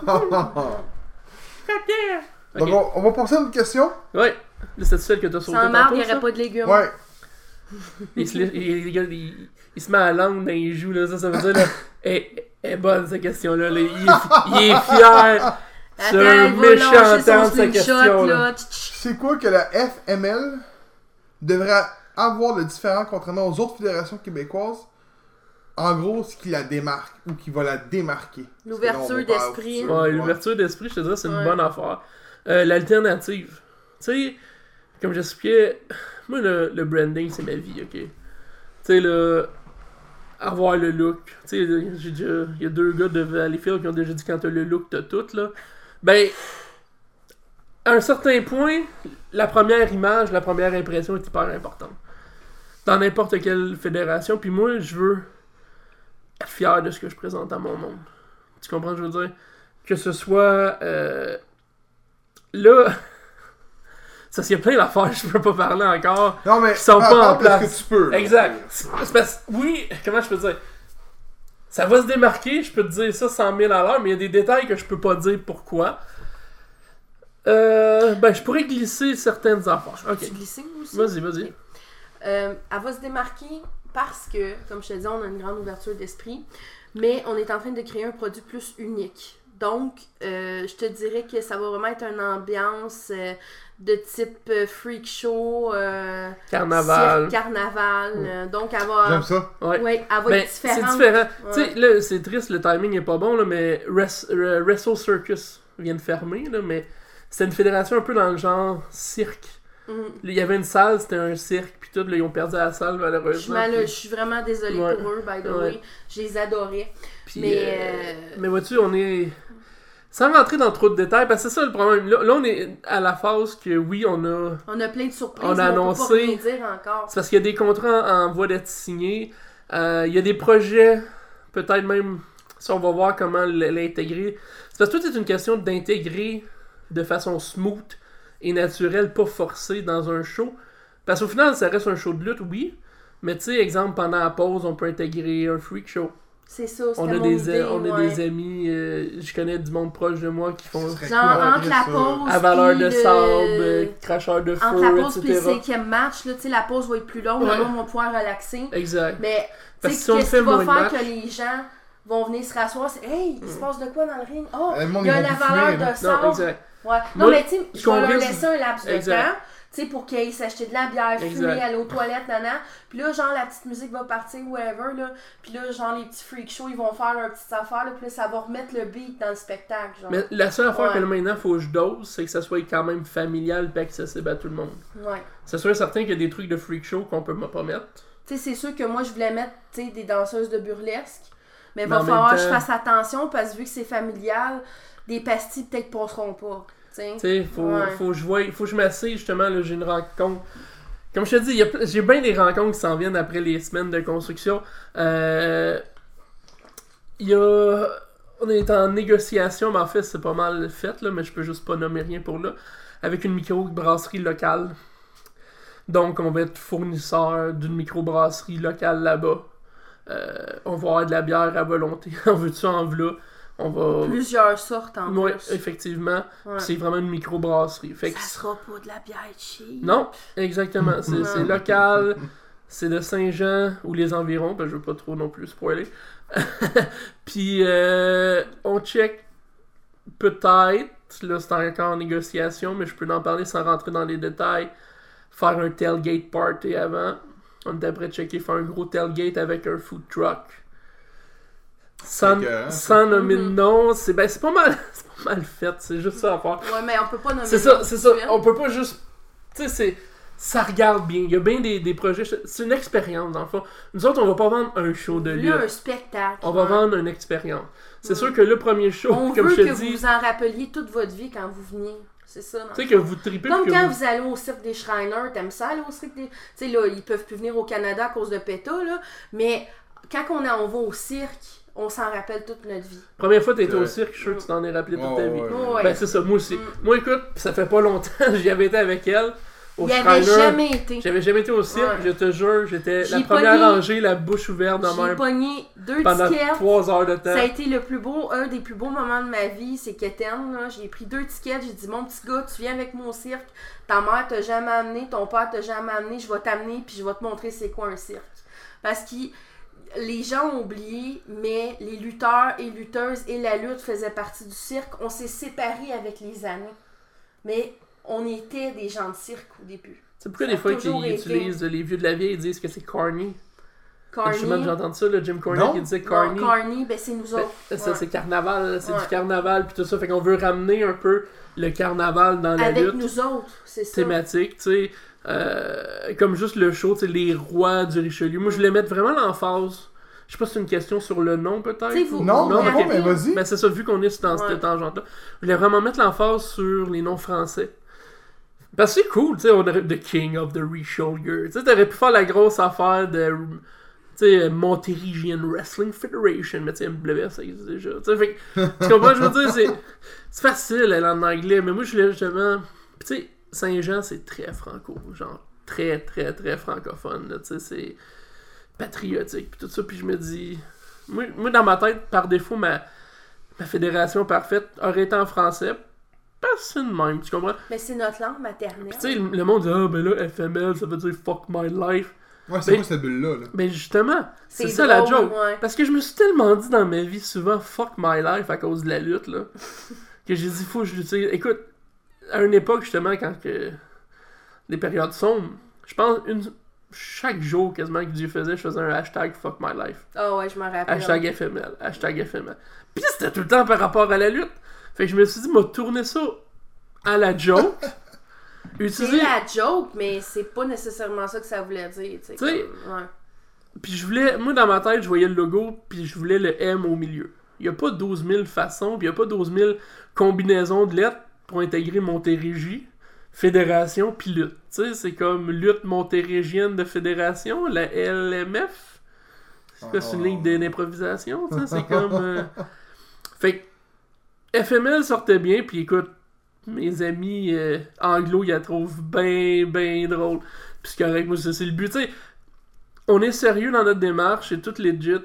Ok. on, on va passer à une question. Ouais, là, c'est celle que t'as sauté Sans marde, il n'y aurait pas de légumes. Ouais. <laughs> Il se, il, il- il- se met à la langue dans les joues, là, ça, ça veut dire, là, elle est bonne, cette question-là, là. Il, est, il est fier. C'est Attends, un méchant temps, sa question, là. C'est quoi que la FML devrait avoir de différent contrairement aux autres fédérations québécoises? En gros, ce qui la démarque ou qui va la démarquer. L'ouverture d'esprit. Ouais, l'ouverture d'esprit, je te dirais, c'est une Ouais. bonne affaire. Euh, L'alternative. Tu sais, comme j'expliquais, moi, le, le branding, c'est ma vie, ok? Tu sais, le. Avoir le look. Tu sais. Il y a deux gars de Valleyfield qui ont déjà dit quand t'as le look, t'as tout, là. Ben. À un certain point, la première image, la première impression est hyper importante. Dans n'importe quelle fédération. Puis moi, je veux être fier de ce que je présente à mon monde. Tu comprends ce que je veux dire? Que ce soit. euh, là. <laughs> Ça, a plein d'affaires, je peux pas parler encore. Non, mais Qui sont pas en place. que tu peux. Exact. C'est parce oui, comment je peux dire? Ça va se démarquer, je peux te dire ça 100 000 à l'heure, mais il y a des détails que je peux pas dire pourquoi. Euh, ben, je pourrais glisser certaines affaires. Tu Ok. glisser aussi? Vas-y, vas-y. Euh, elle va se démarquer parce que, comme je te disais, on a une grande ouverture d'esprit, mais on est en train de créer un produit plus unique. Donc, euh, je te dirais que ça va vraiment être une ambiance de type euh, freak show, euh, Carnaval. cirque, carnaval. euh, donc, elle va, J'aime ça. Ouais. ouais, elle va Ben, être c'est différente. différent. Ouais. Tu sais, là, c'est triste, le timing est pas bon, là, mais Wres- euh, Wrestle Circus vient de fermer, là, mais c'était une fédération un peu dans le genre cirque. Mhm. Il y avait une salle, c'était un cirque, puis tout, là, ils ont perdu la salle, malheureusement. puis- je suis vraiment désolée Ouais. pour eux, by the Ouais. way. Je les adorais. Puis, Mais, mais vois-tu, on est. Sans rentrer dans trop de détails, parce que c'est ça le problème. Là, là, on est à la phase que oui, on a. On a plein de surprises, On a mais on annoncé- peut pas rien dire encore. C'est parce qu'il y a des contrats en, en voie d'être signés. Euh, il y a des projets, peut-être même, si on va voir comment l'intégrer. C'est parce que tout est une question d'intégrer de façon smooth et naturelle, pas forcée dans un show. Parce qu'au final, ça reste un show de lutte, oui. Mais tu sais, exemple, pendant la pause, on peut intégrer un freak show. C'est ça, On c'était a, mon des, idée, on a des amis, euh, je connais du monde proche de moi qui font Genre, cool, entre la ça? pause à valeur puis de le- sable, euh, cracheur de feu, Entre la pause et le cinquième match, là, tu sais, la pause va être plus longue, Ouais. le monde va pouvoir relaxer. Exact. Mais, tu sais, si on qu'est-ce qui va faire que les gens vont venir se rasseoir? C'est, hey, il se passe de quoi dans le ring? Oh, monde, il y a la valeur de Non, sable. exact. Ouais. Moi, Non, mais tu sais, je vais leur laisser un laps de temps. Tu sais, pour qu'ils aillent s'acheter de la bière, fumer, Exact. aller aux toilettes, nana. Puis là, genre, la petite musique va partir, whatever, là. Puis là, genre, les petits freak shows, ils vont faire leur petite affaire, là. Puis là, ça va remettre le beat dans le spectacle, genre. Mais la seule affaire Ouais. que là, maintenant, faut que je dose, c'est que ça soit quand même familial et accessible à tout le monde. Ouais. C'est sûr certain qu'il y a des trucs de freak show qu'on peut pas mettre. Tu sais, c'est sûr que moi, je voulais mettre, tu sais, des danseuses de burlesque. Mais il va falloir que je fasse attention parce que vu que c'est familial, des pastilles peut-être passeront pas. Tu sais. Faut, Ouais. faut que je voie, faut que je m'assieds justement, là, j'ai une rencontre. Comme je te dis, il y a ple- j'ai bien des rencontres qui s'en viennent après les semaines de construction. Euh, Il y a. On est en négociation, mais en fait, c'est pas mal fait, là, mais je peux juste pas nommer rien pour là. Avec une microbrasserie locale. Donc, on va être fournisseur d'une microbrasserie locale là-bas. Euh, on va avoir de la bière à volonté. <laughs> en veux-tu en v'là? On va. Plusieurs sortes en Oui, plus. effectivement. Ouais. C'est vraiment une microbrasserie. Fait que Ça sera pas de la bière cheap. non, exactement. C'est local. C'est de Saint-Jean ou les environs. Ben, je veux pas trop non plus spoiler. <laughs> Puis, euh, on check peut-être. Là, c'est encore en négociation, mais je peux en parler sans rentrer dans les détails. Faire un tailgate party avant. On est après checker faire un gros tailgate avec un food truck. Sans, ça. sans nommer de Mhm. nom, c'est ben, c'est pas mal. <laughs> C'est pas mal faite, c'est juste ça à faire. Ouais, mais on peut pas nommer. C'est ça, nom c'est ça. On peut pas juste. Tu sais, c'est. Ça regarde bien. Il y a bien des, des projets. C'est une expérience, dans le fond. Nous autres, on va pas vendre un show de Là, un spectacle. On va vendre une expérience. C'est Ouais. sûr que le premier show, On comme veut je te que dis, vous vous en rappeliez toute votre vie quand vous veniez. C'est ça. tu sais que vous tripez. Comme que quand vous- vous allez au cirque des Shriners, t'aimes ça aller au cirque des. Tu sais, là, ils peuvent plus venir au Canada à cause de PETA, là. Mais quand on, est- on va au cirque, on s'en rappelle toute notre vie. Première fois que t'étais au cirque, je suis sûr que tu t'en es rappelé toute ta vie. ouais. Ben, c'est ça, moi aussi. Mm. Moi, écoute, ça fait pas longtemps, <laughs> j'y avais été avec elle. Au Il avait jamais été. J'avais jamais été au cirque, Ouais. je te jure, j'étais la J'ai première pogné- rangée, la bouche ouverte dans J'ai même pogné deux pendant tickets. trois heures de temps. Ça a été le plus beau, un des plus beaux moments de ma vie, c'est là, j'ai pris deux tickets, j'ai dit mon petit gars, tu viens avec mon cirque, ta mère t'a jamais amené, ton père t'a jamais amené, je vais t'amener puis je vais te montrer c'est quoi un cirque. Parce que les gens ont oublié, mais les lutteurs et lutteuses et la lutte faisaient partie du cirque. On s'est séparés avec les années. Mais on était des gens de cirque au début. C'est pourquoi Ça des fois toujours qu'ils utilisent les vieux de la vieille, ils disent que c'est corny. Carney, Justement, j'ai entendu ça, le Jim Cornette Non. qui disait non, corny. Carney, ben c'est nous Ben, autres. Ça, Ouais. c'est carnaval, c'est Ouais. du carnaval puis tout ça. Fait qu'on veut ramener un peu le carnaval dans la Avec lutte nous autres, c'est ça. thématique, tu sais. Euh, comme juste le show, tu sais, les rois du Richelieu. Moi, je voulais mettre vraiment l'emphase. Je sais pas si c'est une question sur le nom, peut-être. Vous- ou- Non, non, mais vas-y. Ben, c'est ça, vu qu'on est dans Ouais. cette tangente-là. Je voulais vraiment mettre l'emphase sur les noms français. Parce que c'est cool, tu sais, on aurait The King of the Richelieu. Tu sais, t'aurais pu faire la grosse affaire de. Tu sais, Montérégian Wrestling Federation, mais tu sais, MWF, ça existe déjà. Tu fait comprends, je veux dire, c'est. C'est facile, elle, en anglais, mais moi, je voulais justement. Puis, tu sais, Saint-Jean, c'est très franco, genre, très, très, très francophone, là, tu sais, c'est patriotique, puis tout ça, puis je me dis. Moi, moi, dans ma tête, par défaut, ma, ma fédération parfaite aurait été en français. Parce que c'est de même, tu comprends? Mais c'est notre langue maternelle. Puis tu sais, le, le monde dit Ah, ben là, FML, ça veut dire fuck my life. Ouais, c'est Mais- quoi cette bulle-là? Là? Mais justement, c'est ça la joke. ouais. Parce que je me suis tellement dit dans ma vie souvent fuck my life à cause de la lutte, là, <laughs> que j'ai dit faut que je l'utilise. Écoute, à une époque, justement, quand que les périodes sombres, je pense, une, chaque jour quasiment que Dieu faisait, je faisais un hashtag fuck my life. Ah ouais, je m'en rappelle. Hashtag FML, hashtag FML. Puis c'était tout le temps par rapport à la lutte. Fait que je me suis dit, m'a tourner ça à la joke. <laughs> C'est Utiliser. la joke, mais c'est pas nécessairement ça que ça voulait dire. Tu sais, ouais. Puis je voulais, moi dans ma tête, je voyais le logo, puis je voulais le M au milieu. Il n'y a pas 12 000 façons, puis il n'y a pas 12 000 combinaisons de lettres pour intégrer Montérégie, Fédération, puis lutte. Tu sais, c'est comme lutte montérégienne de fédération, la LMF. C'est une ligne d'improvisation, tu sais, c'est comme... euh, <laughs> Fait que FML sortait bien, puis écoute, mes amis euh, anglo, ils la trouvent bien, bien drôle. Puis c'est correct, moi, c'est le but. Tu sais, on est sérieux dans notre démarche, c'est tout legit,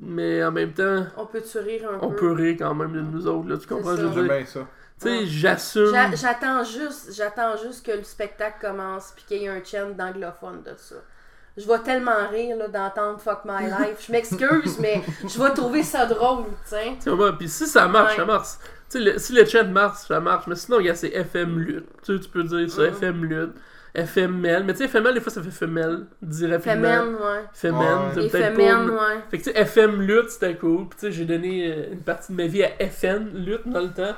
mais en même temps, On peut te rire un on peu? peut rire quand même de nous autres, là, tu comprends? ça. Je veux dire, bien ça. Tu sais, Ouais. j'assume. J'a- J'attends juste, j'attends juste que le spectacle commence puis qu'il y ait un chant d'anglophone de ça. Je vais tellement rire là, d'entendre Fuck My <laughs> Life. Je m'excuse, mais je vais trouver ça drôle, tu sais. Puis si ça marche, Ouais. ça marche. Le- si le chat marche, ça marche. Mais sinon, regarde, c'est FM Lutte. Tu sais, tu peux dire ça. FM Lutte, FML. Mais tu sais, FML, des fois, ça fait femelle. Rapidement. Femen, ouais. Femen, Ouais. peut-être pas- ouais. Fait que tu sais, FM Lutte, c'était cool. Puis tu sais, j'ai donné euh, une partie de ma vie à FN Lutte dans le temps.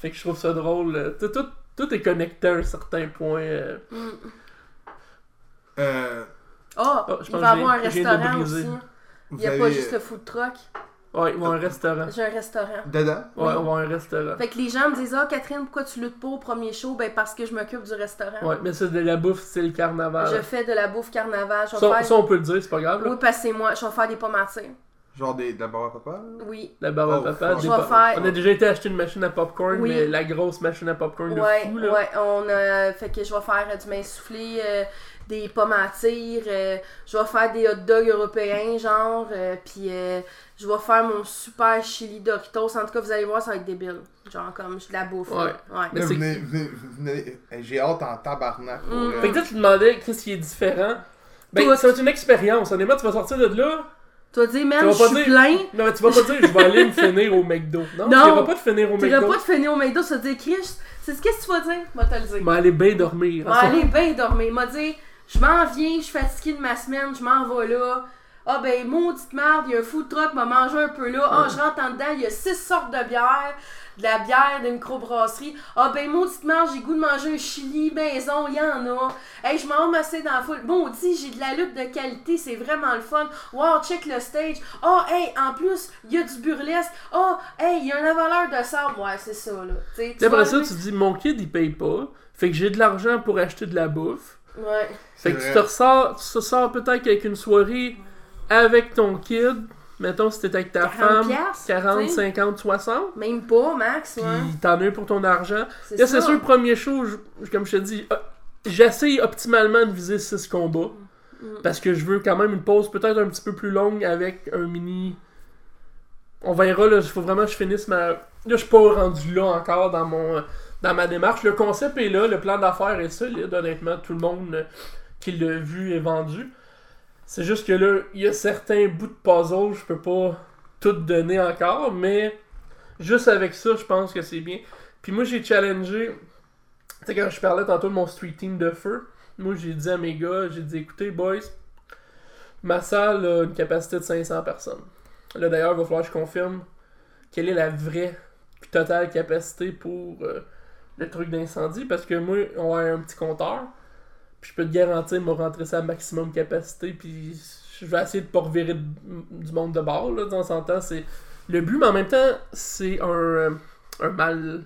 Fait que je trouve ça drôle. euh, tout, tout est connecté à un certain point. Mm. Euh, Ah, Oh, je il va y avoir un restaurant aussi. vous Il n'y a avez... pas juste le food truck. Ouais, ils vont à un restaurant. J'ai un restaurant. Dedans? Ouais, Oui. on va à un restaurant. Fait que les gens me disent Ah, Catherine, pourquoi tu luttes pas au premier show? Ben, parce que je m'occupe du restaurant. Ouais, mais c'est de la bouffe style carnaval. Je fais de la bouffe carnaval. Je vais Ça, faire... ça, on peut le dire, c'est pas grave. Là. Oui, parce que c'est moi. Je vais faire des pommes à tir. Genre des, de la barre à papa? Oui. La barbe Oh, à papa. fuck. des Je vais po- faire- On a déjà été acheter une machine à popcorn, Oui. mais la grosse machine à popcorn de Ouais, fou. Là. ouais, on a fait que je vais faire euh, du main soufflé, euh, des pommes à tir, euh, je vais faire des hot dogs européens, genre, euh, puis euh, je vais faire mon super chili Doritos. En tout cas, vous allez voir, ça va être débile. Genre, comme je de la bouffe. là. Ouais. ouais. Mais Là, c'est- venez, venez, venez- hey, J'ai hâte en tabarnak. pour, Mm. euh, Fait que toi, tu te demandais qu'est-ce qui est différent? Ben, Toi, ça va être une expérience. Honnêtement, tu vas sortir de là. Tu vas dire, Tu man, vas je suis dire- plein. Non, mais tu vas pas dire, je vais aller me finir au McDo. Non, Non. tu iras pas te finir au Tu iras McDo. pas te finir au McDo, tu vas dire, Chris, c'est qu'est-ce que tu vas dire? Moi, te le dire. Je vais aller bien dormir. M'en aller bien dormir. M'a dit, je m'en viens, je suis fatiguée de ma semaine, je m'en vais là. Ah ben, maudite merde, il y a un food truck, m'a mangé un peu là. Ah, je rentre en dedans, il y a six sortes de bières. De la bière de microbrasserie. Ah ben, maudite merde, j'ai goût de manger un chili maison, il y en a. Hey, je m'en massé dans la foule. Maudit, j'ai de la lutte de qualité, c'est vraiment le fun. Wow, check le stage. Ah, hey, en plus, il y a du burlesque. Ah, hey, il y a un avaleur de sable. Ouais, c'est ça, là. Tu sais, tu après ça, tu te dis, mon kid, il paye pas. Fait que j'ai de l'argent pour acheter de la bouffe. Ouais. Fait C'est que tu te ressors, tu te sors peut-être avec une soirée avec ton kid. Mettons, si t'es avec ta 40 femme, piastres, 40, tu sais. 50, 60. Même pas, Max, Puis ouais. t'en as eu pour ton argent. C'est Là, c'est sûr, le premier show, je- comme je te dis, euh, j'essaye optimalement de viser 6 combats. Mm. Parce que je veux quand même une pause peut-être un petit peu plus longue avec un mini. On verra, là, il faut vraiment que je finisse ma. Là, je suis pas rendu là encore dans mon euh, dans ma démarche. Le concept est là, le plan d'affaires est solide, honnêtement. Tout le monde qui l'a vu est vendu. C'est juste que là, il y a certains bouts de puzzle, je peux pas tout donner encore, mais juste avec ça, je pense que c'est bien. Puis moi, j'ai challengé. Tu sais, quand je parlais tantôt de mon street team de feu, moi, j'ai dit à mes gars, j'ai dit, écoutez, boys, ma salle a une capacité de 500 personnes. Là, d'ailleurs, il va falloir que je confirme quelle est la vraie totale capacité pour euh, le truc d'incendie, parce que moi, on a un petit compteur, puis je peux te garantir, m'a rentrer ça à maximum capacité, puis je vais essayer de pas revirer du monde de bord, là, dans son temps, c'est le but, mais en même temps, c'est un, euh, un mal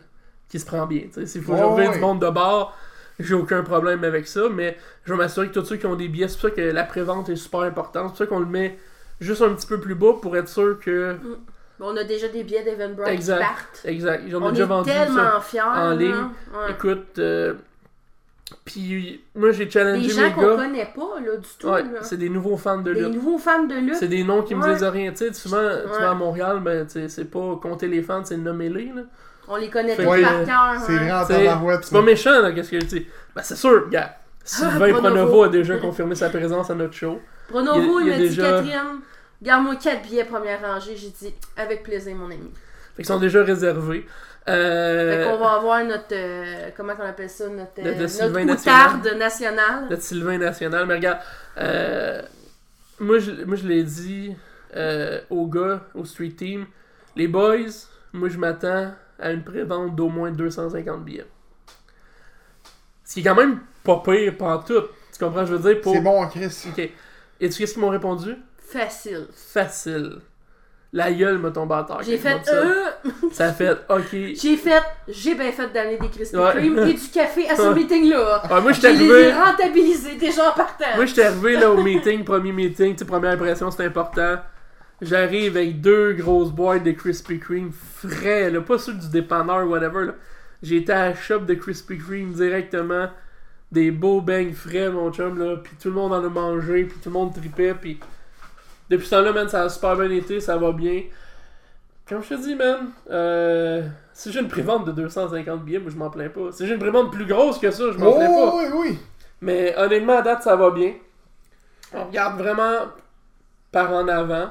qui se prend bien, tu sais, s'il faut que je du monde de bord, j'ai aucun problème avec ça, mais je vais m'assurer que tous ceux qui ont des billets, c'est pour ça que la prévente est super importante, c'est pour ça qu'on le met juste un petit peu plus bas pour être sûr que. Bon, on a déjà des billets d'Eventbrite qui Exact. partent. Exact, j'en ai On déjà est vendu tellement ça. fiers. en ligne. Ouais. Écoute, euh, puis moi j'ai Des challengé gens mes qu'on connaît pas, là, du tout. Ouais, c'est des nouveaux fans de Des lutte. nouveaux fans de lutte. C'est des noms qui me Ouais. disent rien. Tu sais, souvent, tu vas à Montréal, ben, tu sais, c'est pas compter les fans, c'est nommer-les. là. On les connaît tous par cœur. C'est ouais. vrai en C'est pas méchant, là, qu'est-ce que tu dis. Ben, c'est sûr, gars. <laughs> Sylvain Pronovo. Pronovo a déjà <laughs> confirmé sa présence à notre show. Pronovo, Il il, il m'a dit déjà- Catherine, garde-moi 4 billets première rangée. J'ai dit avec plaisir, mon ami. Fait qu'ils sont déjà réservés. Euh, Fait qu'on va avoir notre. euh, comment qu'on appelle ça Notre, Le- euh, notre Sylvain outarde nationale. Notre Sylvain National. Mais regarde, euh, moi, je, moi je l'ai dit euh, aux gars, au Street Team, les boys, moi je m'attends à une prévente d'au moins 250 billets. Ce qui est quand même pas pire pantoute. Tu comprends, ce que je veux dire? Pour... C'est bon, Chris. Ok. Et tu sais ce qu'ils m'ont répondu? Facile. Facile. La gueule m'a tombé à terre. J'ai fait. Euh, Ça a fait, ok. j'ai fait. J'ai bien fait d'amener des Krispy Ouais. Kreme et du café à ce meeting-là. Ah, moi, les arrivé. ai rentabilisés déjà en partant. Moi, j'étais arrivé là au meeting, premier meeting, première impression, c'est important. J'arrive avec deux grosses boîtes de Krispy Kreme frais, là, pas ceux du dépanneur whatever. là. J'ai été à la shop de Krispy Kreme directement, des beaux bangs frais, mon chum, là, puis tout le monde en a mangé, puis tout le monde tripait, puis depuis ce temps-là, man, ça a super bien été, ça va bien. Comme je te dis, man, euh, si j'ai une prévente de 250 billets, moi je m'en plains pas. Si j'ai une prévente plus grosse que ça, je m'en plains pas. Oh, oui, oui. Mais honnêtement, à date, ça va bien. On regarde vraiment par en avant.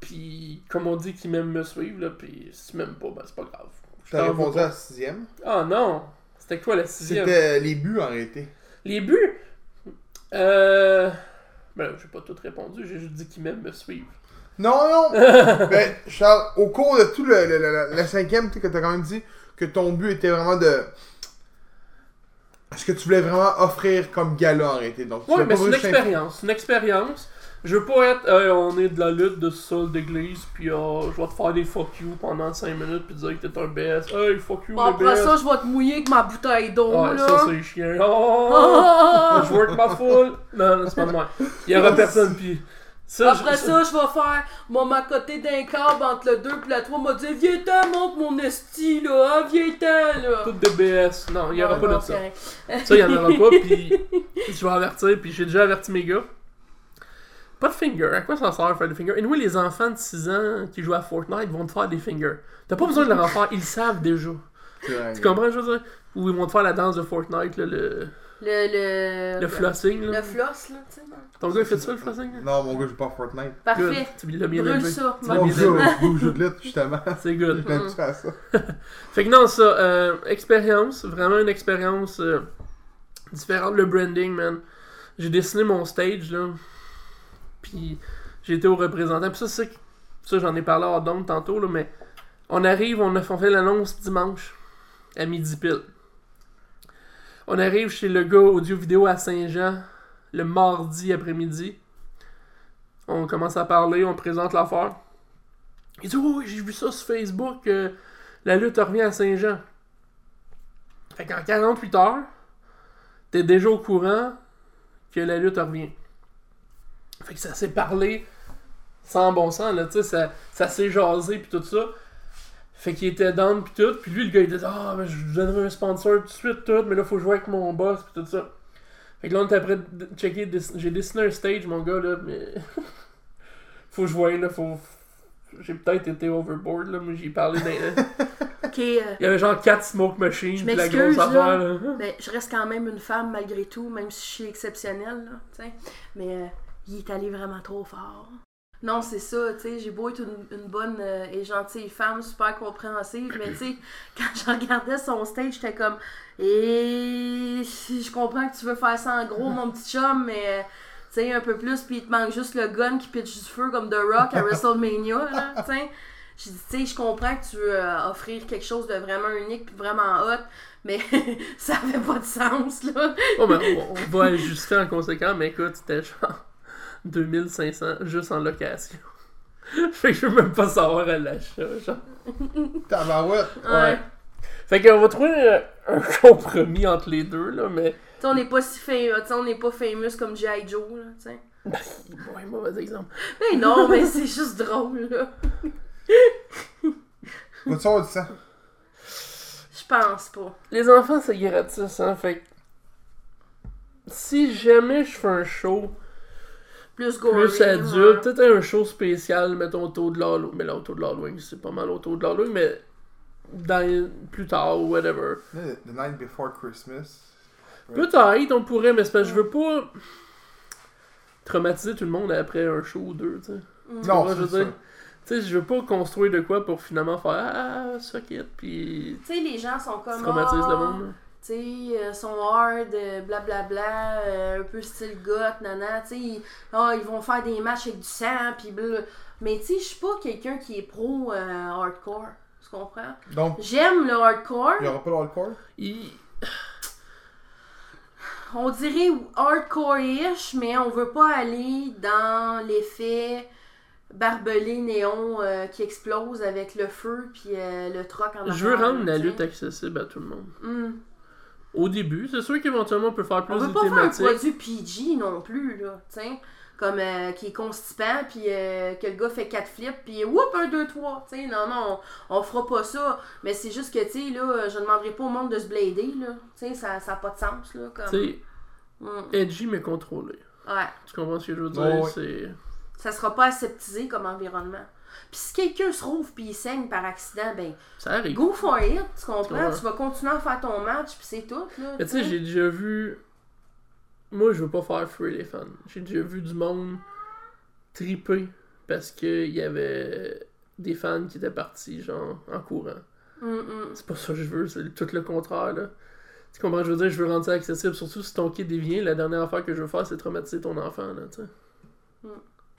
Puis, comme on dit, qu'ils m'aiment me suivre, là. Puis, si tu m'aimes pas, ben c'est pas grave. Je T'as répondu à la sixième? Ah non! C'était quoi la sixième? C'était les buts arrêtés. Les buts? Euh. Ben, j'ai pas tout répondu, j'ai juste dit qu'ils m'aiment me suivre. Non, non. <laughs> ben, Charles, au cours de tout le, le- le- le- la cinquième, tu sais, que t'as quand même dit que ton but était vraiment de. Ce que tu voulais vraiment offrir comme gala arrêté. Donc, tu Ouais, voulais mais c'est une expérience. Une expérience. Je veux pas être, Hey, on est de la lutte de sol d'église, puis euh, je vais te faire des fuck you pendant 5 minutes, puis dire que t'es un BS. Hey, fuck you, Bon, le après BS. ça, je vais te mouiller avec ma bouteille d'eau, Ouais, là. ça c'est chiant. Oh, Ah! je work ma foule. Non, non, c'est pas de moi. Il y aura personne, puis. Ça, Après je- ça, je vais faire mon ma côté d'un câble entre le 2 et le 3. m'a dit Viens-t'en, montre mon esti, là, hein, viens-t'en, là. Tout de BS. Non, il y aura pas de ça. Ça, il y en aura pas, puis. <laughs> Je vais avertir, puis j'ai déjà averti mes gars. Pas de finger. À quoi ça sert de faire des fingers? Et nous, les enfants de 6 ans qui jouent à Fortnite vont te faire des fingers. T'as pas besoin de leur en faire, ils le savent déjà. Tu comprends, ce que je veux dire? Ou ils vont te faire la danse de Fortnite, là, le, Le, le, le flossing. Là. Le floss, là, tu sais. Ton gars, il fait ça, le flossing? là? Non, mon gars, je joue pas à Fortnite. Good. Parfait. Tu l'as bien Brûle ça. Tu Mon gars, je joue de lutte, justement. <laughs> C'est good. Je à ça. <laughs> Fait que non, ça, euh, expérience, vraiment une expérience euh, différente. Le branding, man. J'ai dessiné mon stage, là. Puis J'ai au représentant. Puis ça, c'est ça, j'en ai parlé hors d'onde tantôt, mais on arrive, on a fait l'annonce dimanche à midi pile. On arrive chez le gars audio-vidéo à Saint-Jean le mardi après-midi. On commence à parler, on présente l'affaire. Il dit Oh, j'ai vu ça sur Facebook, euh, la lutte revient à Saint-Jean. Fait qu'en 48 heures, t'es déjà au courant que la lutte revient. Fait que ça s'est parlé sans bon sens, là, tu sais, ça, ça s'est jasé puis tout ça. Fait qu'il était down puis tout, puis lui le gars il disait Ah, mais je vous donnerai un sponsor tout de suite, tout, mais là faut jouer avec mon boss puis tout ça. Fait que là on était après de checker, j'ai dessiné un stage mon gars là, mais <laughs> faut jouer là, faut. J'ai peut-être été overboard là, mais j'ai parlé d'un. <laughs> Ok, euh, Il y avait genre 4 smoke machines, la grosse là. affaire là. ben, je reste quand même une femme malgré tout, même si je suis exceptionnelle, là, tu sais. Mais euh, il est allé vraiment trop fort. Non, c'est ça, tu sais, j'ai beau être une, une bonne euh, et gentille femme, super compréhensive, mais tu sais, <clears throat> quand je regardais son stage, j'étais comme, et je comprends que tu veux faire ça en gros, mon petit chum, mais euh, tu sais, un peu plus, puis il te manque juste le gun qui pitch du feu comme The Rock à WrestleMania, là, <laughs> tu sais. J'ai dit, tu sais, je comprends que tu veux euh, offrir quelque chose de vraiment unique puis vraiment hot, mais <laughs> ça avait pas de sens, là. Bon, ben, on, on va ajuster en conséquent, mais écoute, c'était genre 2500 juste en location. <laughs> fait que je veux même pas savoir à l'achat, genre. <laughs> Tabarouette. Ouais. Fait qu'on va trouver euh, un <laughs> compromis entre les deux, là, mais. Tu sais, on n'est pas si sais, on n'est pas famous comme G.I. Joe, là, tu sais. Ouais, mauvais exemple. Mais non, mais c'est juste drôle, là. Va-tu avoir du sang? Je pense pas. Les enfants, c'est gratis, hein, fait que. Si jamais je fais un show Plus gory. plus adulte, ouais. peut-être un show spécial, mettons autour de l'Halloween. Mais là, autour de l'Halloween, c'est pas mal autour de l'Halloween, mais dans, plus tard ou whatever. The Night Before Christmas. Peut-être, on pourrait, mais c'est parce que je veux pas traumatiser tout le monde après un show ou deux, tu sais. Non, vois, je c'est veux ça. dire. Tu sais, je veux pas construire de quoi pour finalement faire Ah, suck it, puis Tu sais, les gens sont comme. traumatiser Ah, le monde. Tu sais, euh, sont hard, blablabla, euh, un peu style goth, nana. Tu sais, ils, ah, ils vont faire des matchs avec du sang, puis bleu. Mais tu sais, je suis pas quelqu'un qui est pro euh, hardcore. Tu comprends? Donc, J'aime le hardcore. il n'y aura pas de hardcore? Il- On dirait hardcore-ish, mais on veut pas aller dans l'effet barbelé néon euh, qui explose avec le feu puis euh, le troc en Je veux rendre la lutte accessible à tout le monde. Hmm. Au début, c'est sûr qu'éventuellement on peut faire plus On veut de pas faire un produit PG non plus, là, tu sais. Comme euh, qui est constipant, puis euh, que le gars fait 4 flips, puis whoop, 1, 2, 3. Tu sais, non, non, on, on fera pas ça. Mais c'est juste que, tu sais, là, je demanderai pas au monde de se blader, là. Tu sais, ça n'a pas de sens, là. Comme... Tu sais, Hmm. edgy mais contrôlé. Ouais. Tu comprends ce que je veux dire? Ouais, ouais. C'est. Ça sera pas aseptisé comme environnement. Puis si quelqu'un se rouvre puis il saigne par accident, ben, Ça arrive. go for it, tu comprends? Ouais. Tu vas continuer à faire ton match, puis c'est tout, là. Mais tu sais, j'ai déjà vu. Moi, je veux pas faire free les fans. J'ai déjà vu du monde triper parce qu'il y avait des fans qui étaient partis, genre, en courant. C'est pas ça que je veux, c'est tout le contraire, là. Tu comprends? Je veux dire, je veux rendre ça accessible. Surtout si ton kid dévient, la dernière affaire que je veux faire, c'est traumatiser ton enfant, là, tu sais. Tu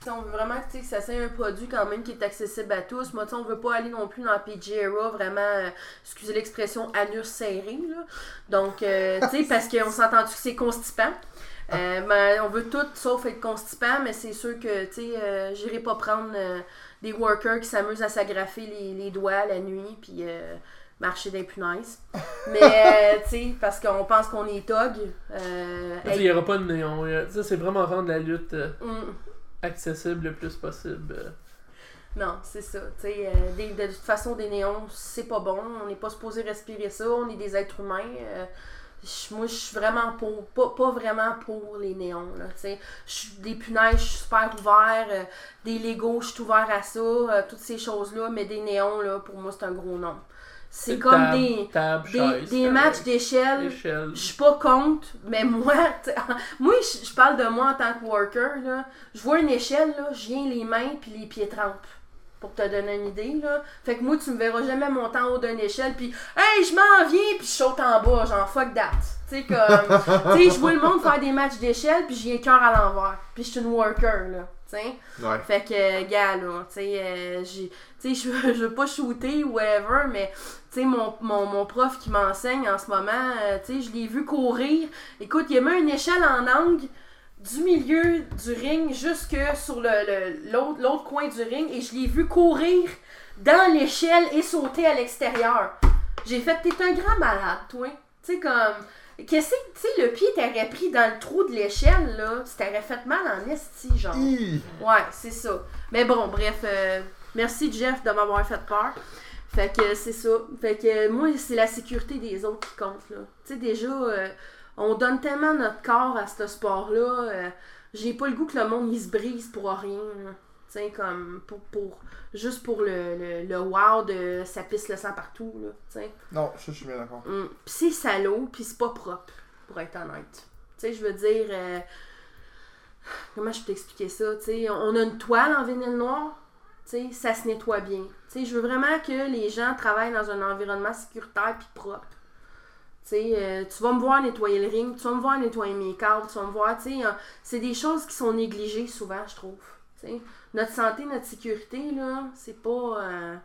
on veut vraiment tu sais, que ça soit un produit quand même qui est accessible à tous. Moi, tu sais, on veut pas aller non plus dans la PG era, vraiment, euh, excusez l'expression, anus serré, là. Donc, euh, tu sais, parce <laughs> qu'on s'entend que c'est constipant. Euh, ben, on veut tout sauf être constipant, mais c'est sûr que, tu sais, euh, j'irai pas prendre euh, des workers qui s'amusent à s'agrafer les, les doigts la nuit, puis marcher des punaises. <laughs> Mais, euh, tu sais, parce qu'on pense qu'on est tog. Euh, Il y aura pas de néon. il y a- Tu sais, c'est vraiment rendre la lutte euh, hum. Accessible le plus possible. Non, c'est ça. Euh, des- de toute façon, des néons, c'est pas bon. On n'est pas supposé respirer ça. On est des êtres humains. Euh, moi, je suis vraiment pour. Pas, pas vraiment pour les néons. Des punaises, je suis super ouvert. euh, des Legos, je suis ouvert à ça. toutes ces choses-là. Mais des néons, là, pour moi, c'est un gros nom. C'est comme table, des, table, des, chaise, des matchs d'échelle. échelle. Je suis pas contre, mais moi, <laughs> moi je je parle de moi en tant que worker. Là. Je vois une échelle, là, je viens les mains puis les pieds trempent. Pour te donner une idée, là. Fait que moi, tu me verras jamais monter en haut d'une échelle, puis Hey, je m'en viens, puis je saute en bas, genre fuck that. Tu sais, comme. <laughs> tu sais, je vois le monde faire des matchs d'échelle, puis j'ai un cœur à l'envers. Puis je suis une worker, là. Ouais. Fait que, gars, là, tu sais, euh, je veux- pas shooter ou whatever, mais, tu sais, mon, mon, mon prof qui m'enseigne en ce moment, euh, tu sais, je l'ai vu courir. Écoute, il a mis une échelle en angle du milieu du ring jusque sur le, le- l'autre, l'autre coin du ring et je l'ai vu courir dans l'échelle et sauter à l'extérieur. J'ai fait, t'es un grand malade, toi. Tu sais, comme. Qu'est-ce que, tu sais, le pied t'aurait pris dans le trou de l'échelle, là. Tu t'aurais fait mal en esti, genre. Hi! Ouais, c'est ça. Mais bon, bref, euh, merci Jeff de m'avoir fait peur. Fait que c'est ça. Fait que moi, c'est la sécurité des autres qui compte, là. Tu sais, déjà, euh, on donne tellement notre corps à ce sport-là. euh, J'ai pas le goût que le monde, il se brise pour rien, là. Tu sais, comme, pour, pour, juste pour le, le, le wow de ça pisse le sang partout, là. Non, ça, je suis bien d'accord. Mm. Pis c'est salaud, puis c'est pas propre, pour être honnête. Tu sais, je veux dire. euh, Comment je peux t'expliquer ça? Tu sais, on a une toile en vinyle noir, tu sais, ça se nettoie bien. Tu sais, je veux vraiment que les gens travaillent dans un environnement sécuritaire puis propre. Euh, tu vas me voir nettoyer le ring, tu vas me voir nettoyer mes câbles, tu vas me voir, tu sais, euh, c'est des choses qui sont négligées souvent, je trouve. Notre santé, notre sécurité, là, c'est pas, euh,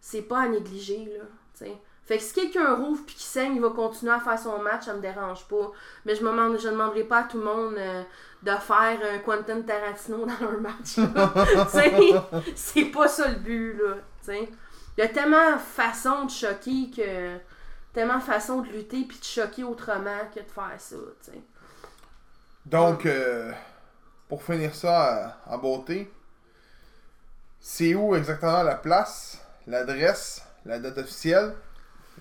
c'est pas à négliger, là, tu sais. Fait que si quelqu'un rouvre puis qui saigne, il va continuer à faire son match, ça me dérange pas. Mais je me demande, je demanderai pas à tout le monde euh, de faire un Quentin Tarantino dans leur match. <laughs> c'est pas ça le but, là. tu sais. Il y a tellement de façons de choquer que. Tellement de façons de lutter puis de choquer autrement que de faire ça. Donc, euh, pour finir ça en beauté, c'est où exactement la place, l'adresse, la date officielle?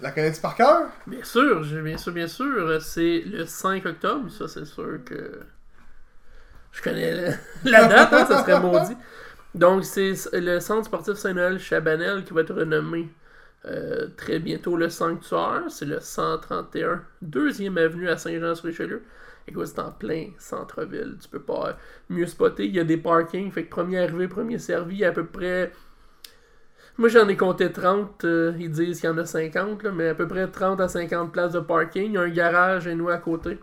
La connais-tu par cœur? Bien sûr, bien sûr, bien sûr. C'est le 5 octobre, ça c'est sûr que. Je connais <laughs> la date, hein, ça serait maudit. Donc c'est le centre sportif Saint-Noël Chabanel qui va être renommé euh, très bientôt le Sanctuaire. C'est le 131, deuxième avenue à Saint-Jean-sur-Richelieu. Écoute, c'est en plein centre-ville. Tu peux pas mieux spotter. Il y a des parkings. Fait que premier arrivé, premier servi, à peu près. Moi, j'en ai compté 30. euh, ils disent qu'il y en a 50, là, mais à peu près 30 à 50 places de parking. Il y a un garage et nous à côté.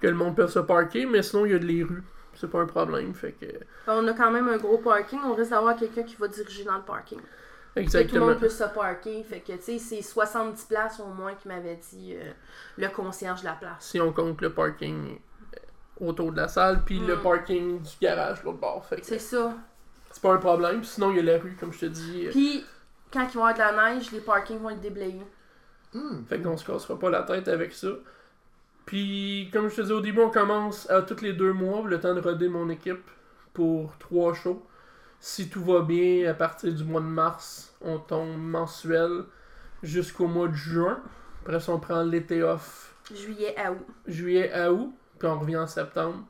Que le monde peut se parker, mais sinon, il y a de les rues. C'est pas un problème. Fait que. On a quand même un gros parking, on risque d'avoir quelqu'un qui va diriger dans le parking. Que tout le Exactement. monde puisse se parker. Fait que, tu sais, c'est 70 places au moins qui m'avait dit euh, le concierge de la place. Si on compte le parking euh, autour de la salle, puis le Mm. parking du garage l'autre bord. Fait que C'est ça. c'est pas un problème. Sinon, il y a la rue, comme je te dis. euh, Puis, quand il va y avoir de la neige, les parkings vont être déblayés. Hmm. Fait qu'on se cassera pas la tête avec ça. Puis, comme je te dis au début, on commence à tous les deux mois, le temps de roder mon équipe pour trois shows. Si tout va bien, à partir du mois de mars, on tombe mensuel jusqu'au mois de juin. Après ça, on prend l'été off Juillet à août. juillet à août, puis on revient en septembre.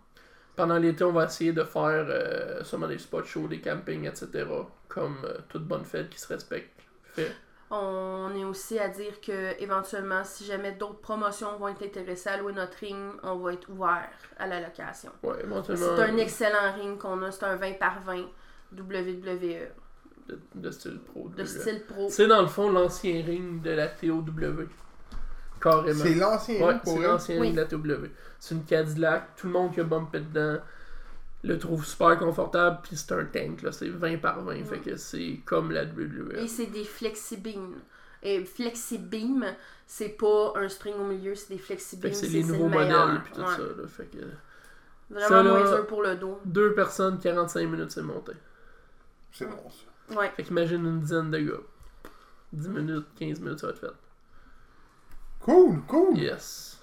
Pendant l'été, on va essayer de faire euh, sûrement des spot shows, des campings, etc. Comme euh, toute bonne fête qui se respecte fait. On est aussi à dire que éventuellement, si jamais d'autres promotions vont être intéressées à louer notre ring, on va être ouvert à la location. Ouais, éventuellement. C'est un excellent ring qu'on a, c'est un 20 par 20 WWE de, de style pro. de de- style pro. C'est dans le fond l'ancien ring de la TOW. Carrément. C'est l'ancien Ouais, ring pour c'est elle. l'ancien Oui. ring de la TOW. C'est une Cadillac. Tout le monde qui a bumpé dedans le trouve super confortable. Puis c'est un tank. là C'est 20 par 20. Fait que c'est comme la Et WWE. c'est des flexibeams. Et flexibeam, c'est pas un string au milieu, c'est des flexibeams. c'est les nouveaux le modèles. Puis tout Ouais. ça. Là. Fait que Vraiment Ça, là- moins dur pour le dos. deux personnes, 45 minutes, c'est monté. C'est bon, ça. Ouais. Fait qu'imagine une dizaine de gars. 10 minutes, 15 minutes, ça va être fait. Cool, cool. Yes.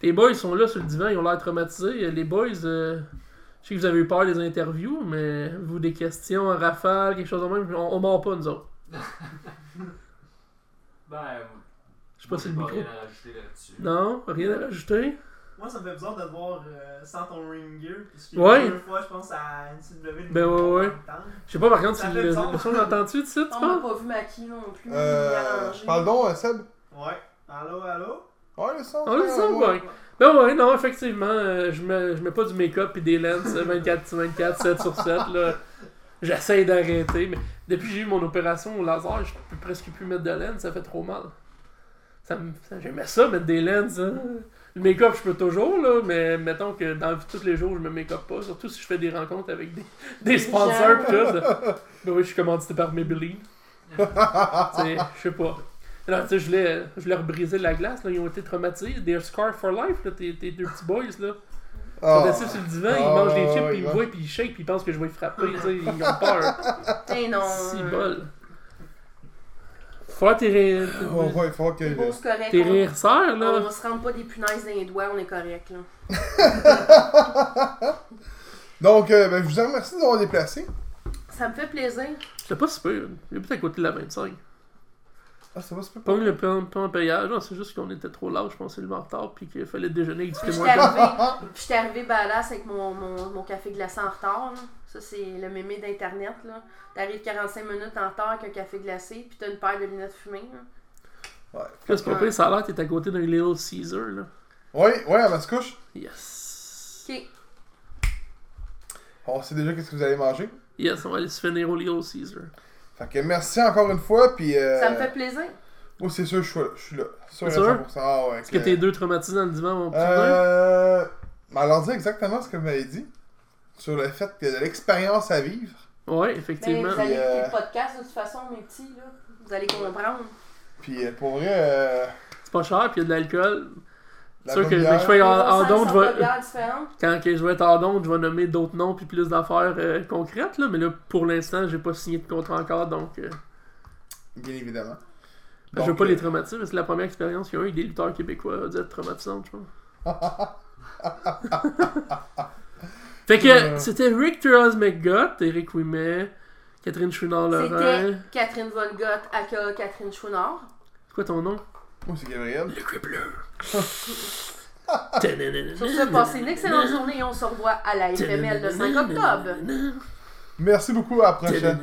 Tes boys sont là sur le divan, ils ont l'air traumatisés. Les boys, euh, je sais que vous avez eu peur des interviews, mais vous, des questions en rafale, quelque chose de même, on, on mord pas, nous autres. <laughs> Ben, Je sais pas si le micro. rien à rajouter là-dessus. Non, rien à rajouter? Moi, ça me fait bizarre de te voir euh, sans ton ring gear. Puisque Ouais. Deux fois, je pense à NCW. Ben ouais, ouais. Je sais pas par contre, Ça si le, le son l'entends-tu de suite, tu On m'a pas vu maquiller non plus. Euh, arrangé. parle donc, euh, Seb. Ouais. Allô, allô? Ouais, le son. On le frère, sent ouais. Ben ouais, non, effectivement, euh, je, mets, je mets pas du make-up et des lenses euh, 24 sur 24, 7 sur 7, là. J'essaie d'arrêter, mais depuis que j'ai eu mon opération au laser, je peux presque plus mettre de lens, ça fait trop mal. Ça me, ça- J'aimais ça, mettre des lenses, hein. Le make-up, je peux toujours, là, mais mettons que dans tous les jours, je me make-up pas. Surtout si je fais des rencontres avec des, des sponsors pis tout. là. Ben oui, je suis commandité par Maybelline. Tu sais, je sais pas. Alors, tu sais, je voulais, je voulais rebriser la glace, là. Ils ont été traumatisés. Des scars for life, là, tes, tes deux petits boys, là. Ils Ah. sont assis sur le divan, ils Ah, mangent des chips, ouais, puis ils me voient, puis ils shake, puis ils pensent que je vais les frapper, tu sais. Ils ont peur. T'es non. Si bol. Faut tes. Oh, ouais, il faut que. C'est beau, c'est correct. tes on- réherseurs, On, là. on se rend pas des punaises dans les doigts, on est correct là. <laughs> Donc, euh, ben, je vous remercie d'avoir déplacé. Ça me fait plaisir. C'était pas super. Il est peut-être à côté de la 25. Ah, c'est pas Pas le plan, plan payage, non, c'est juste qu'on était trop large, je pense, le en retard, puis qu'il fallait déjeuner avec du Puis témoin. j'étais arrivé, <laughs> puis j'étais arrivé badass avec mon, mon, mon café glacé en retard. là. Ça, c'est le mémé d'Internet. là. T'arrives 45 minutes en retard avec un café glacé, puis t'as une paire de lunettes fumées. là. Ouais. Qu'est-ce qu'on fait? Ça a l'air que t'es à côté d'un Little Caesar, là. Ouais, ouais, à ma couche. Yes. Ok. On sait déjà qu'est-ce que vous allez manger. Yes, on va aller se finir au Little Caesar. Fait que merci encore une fois, puis. Euh... Ça me fait plaisir. Oh, c'est sûr, je suis là. Je suis là. Sûr, à C'est sûr? 100%. Ah, ouais. Est-ce que tes deux traumatisés dans le divan vont petit? Euh. Mais alors, dire exactement ce que vous m'avez dit. Sur le fait que de l'expérience à vivre. Ouais, Ben, effectivement. vous allez Puis, euh, écouter le podcast de toute façon, mes petits. Là. Vous allez comprendre. Puis euh, pour vrai, euh, C'est pas cher, puis il y a de l'alcool. la sûr que je fais en, en don, je vais. Quand que je vais être en don, je vais nommer d'autres noms puis plus d'affaires euh, concrètes, là. Mais là, pour l'instant, j'ai pas signé de contrat encore, donc. euh, bien évidemment. je veux Donc, pas euh, les traumatiser, mais c'est la première expérience qu'il y a eu des lutteurs québécois a dû être traumatisante, je pense. <laughs> fait que Euh. c'était Rick Turas McGutt, Eric Ouimet, Catherine Chouinard-Laurent. C'était Catherine Von Gott, aka Catherine Chouinard. C'est quoi ton nom? Moi, c'est Gabriel. Le Crippler. <laughs> Sur ce, passez une excellente journée et on se revoit à la FML le 5 octobre. Merci beaucoup, à la prochaine.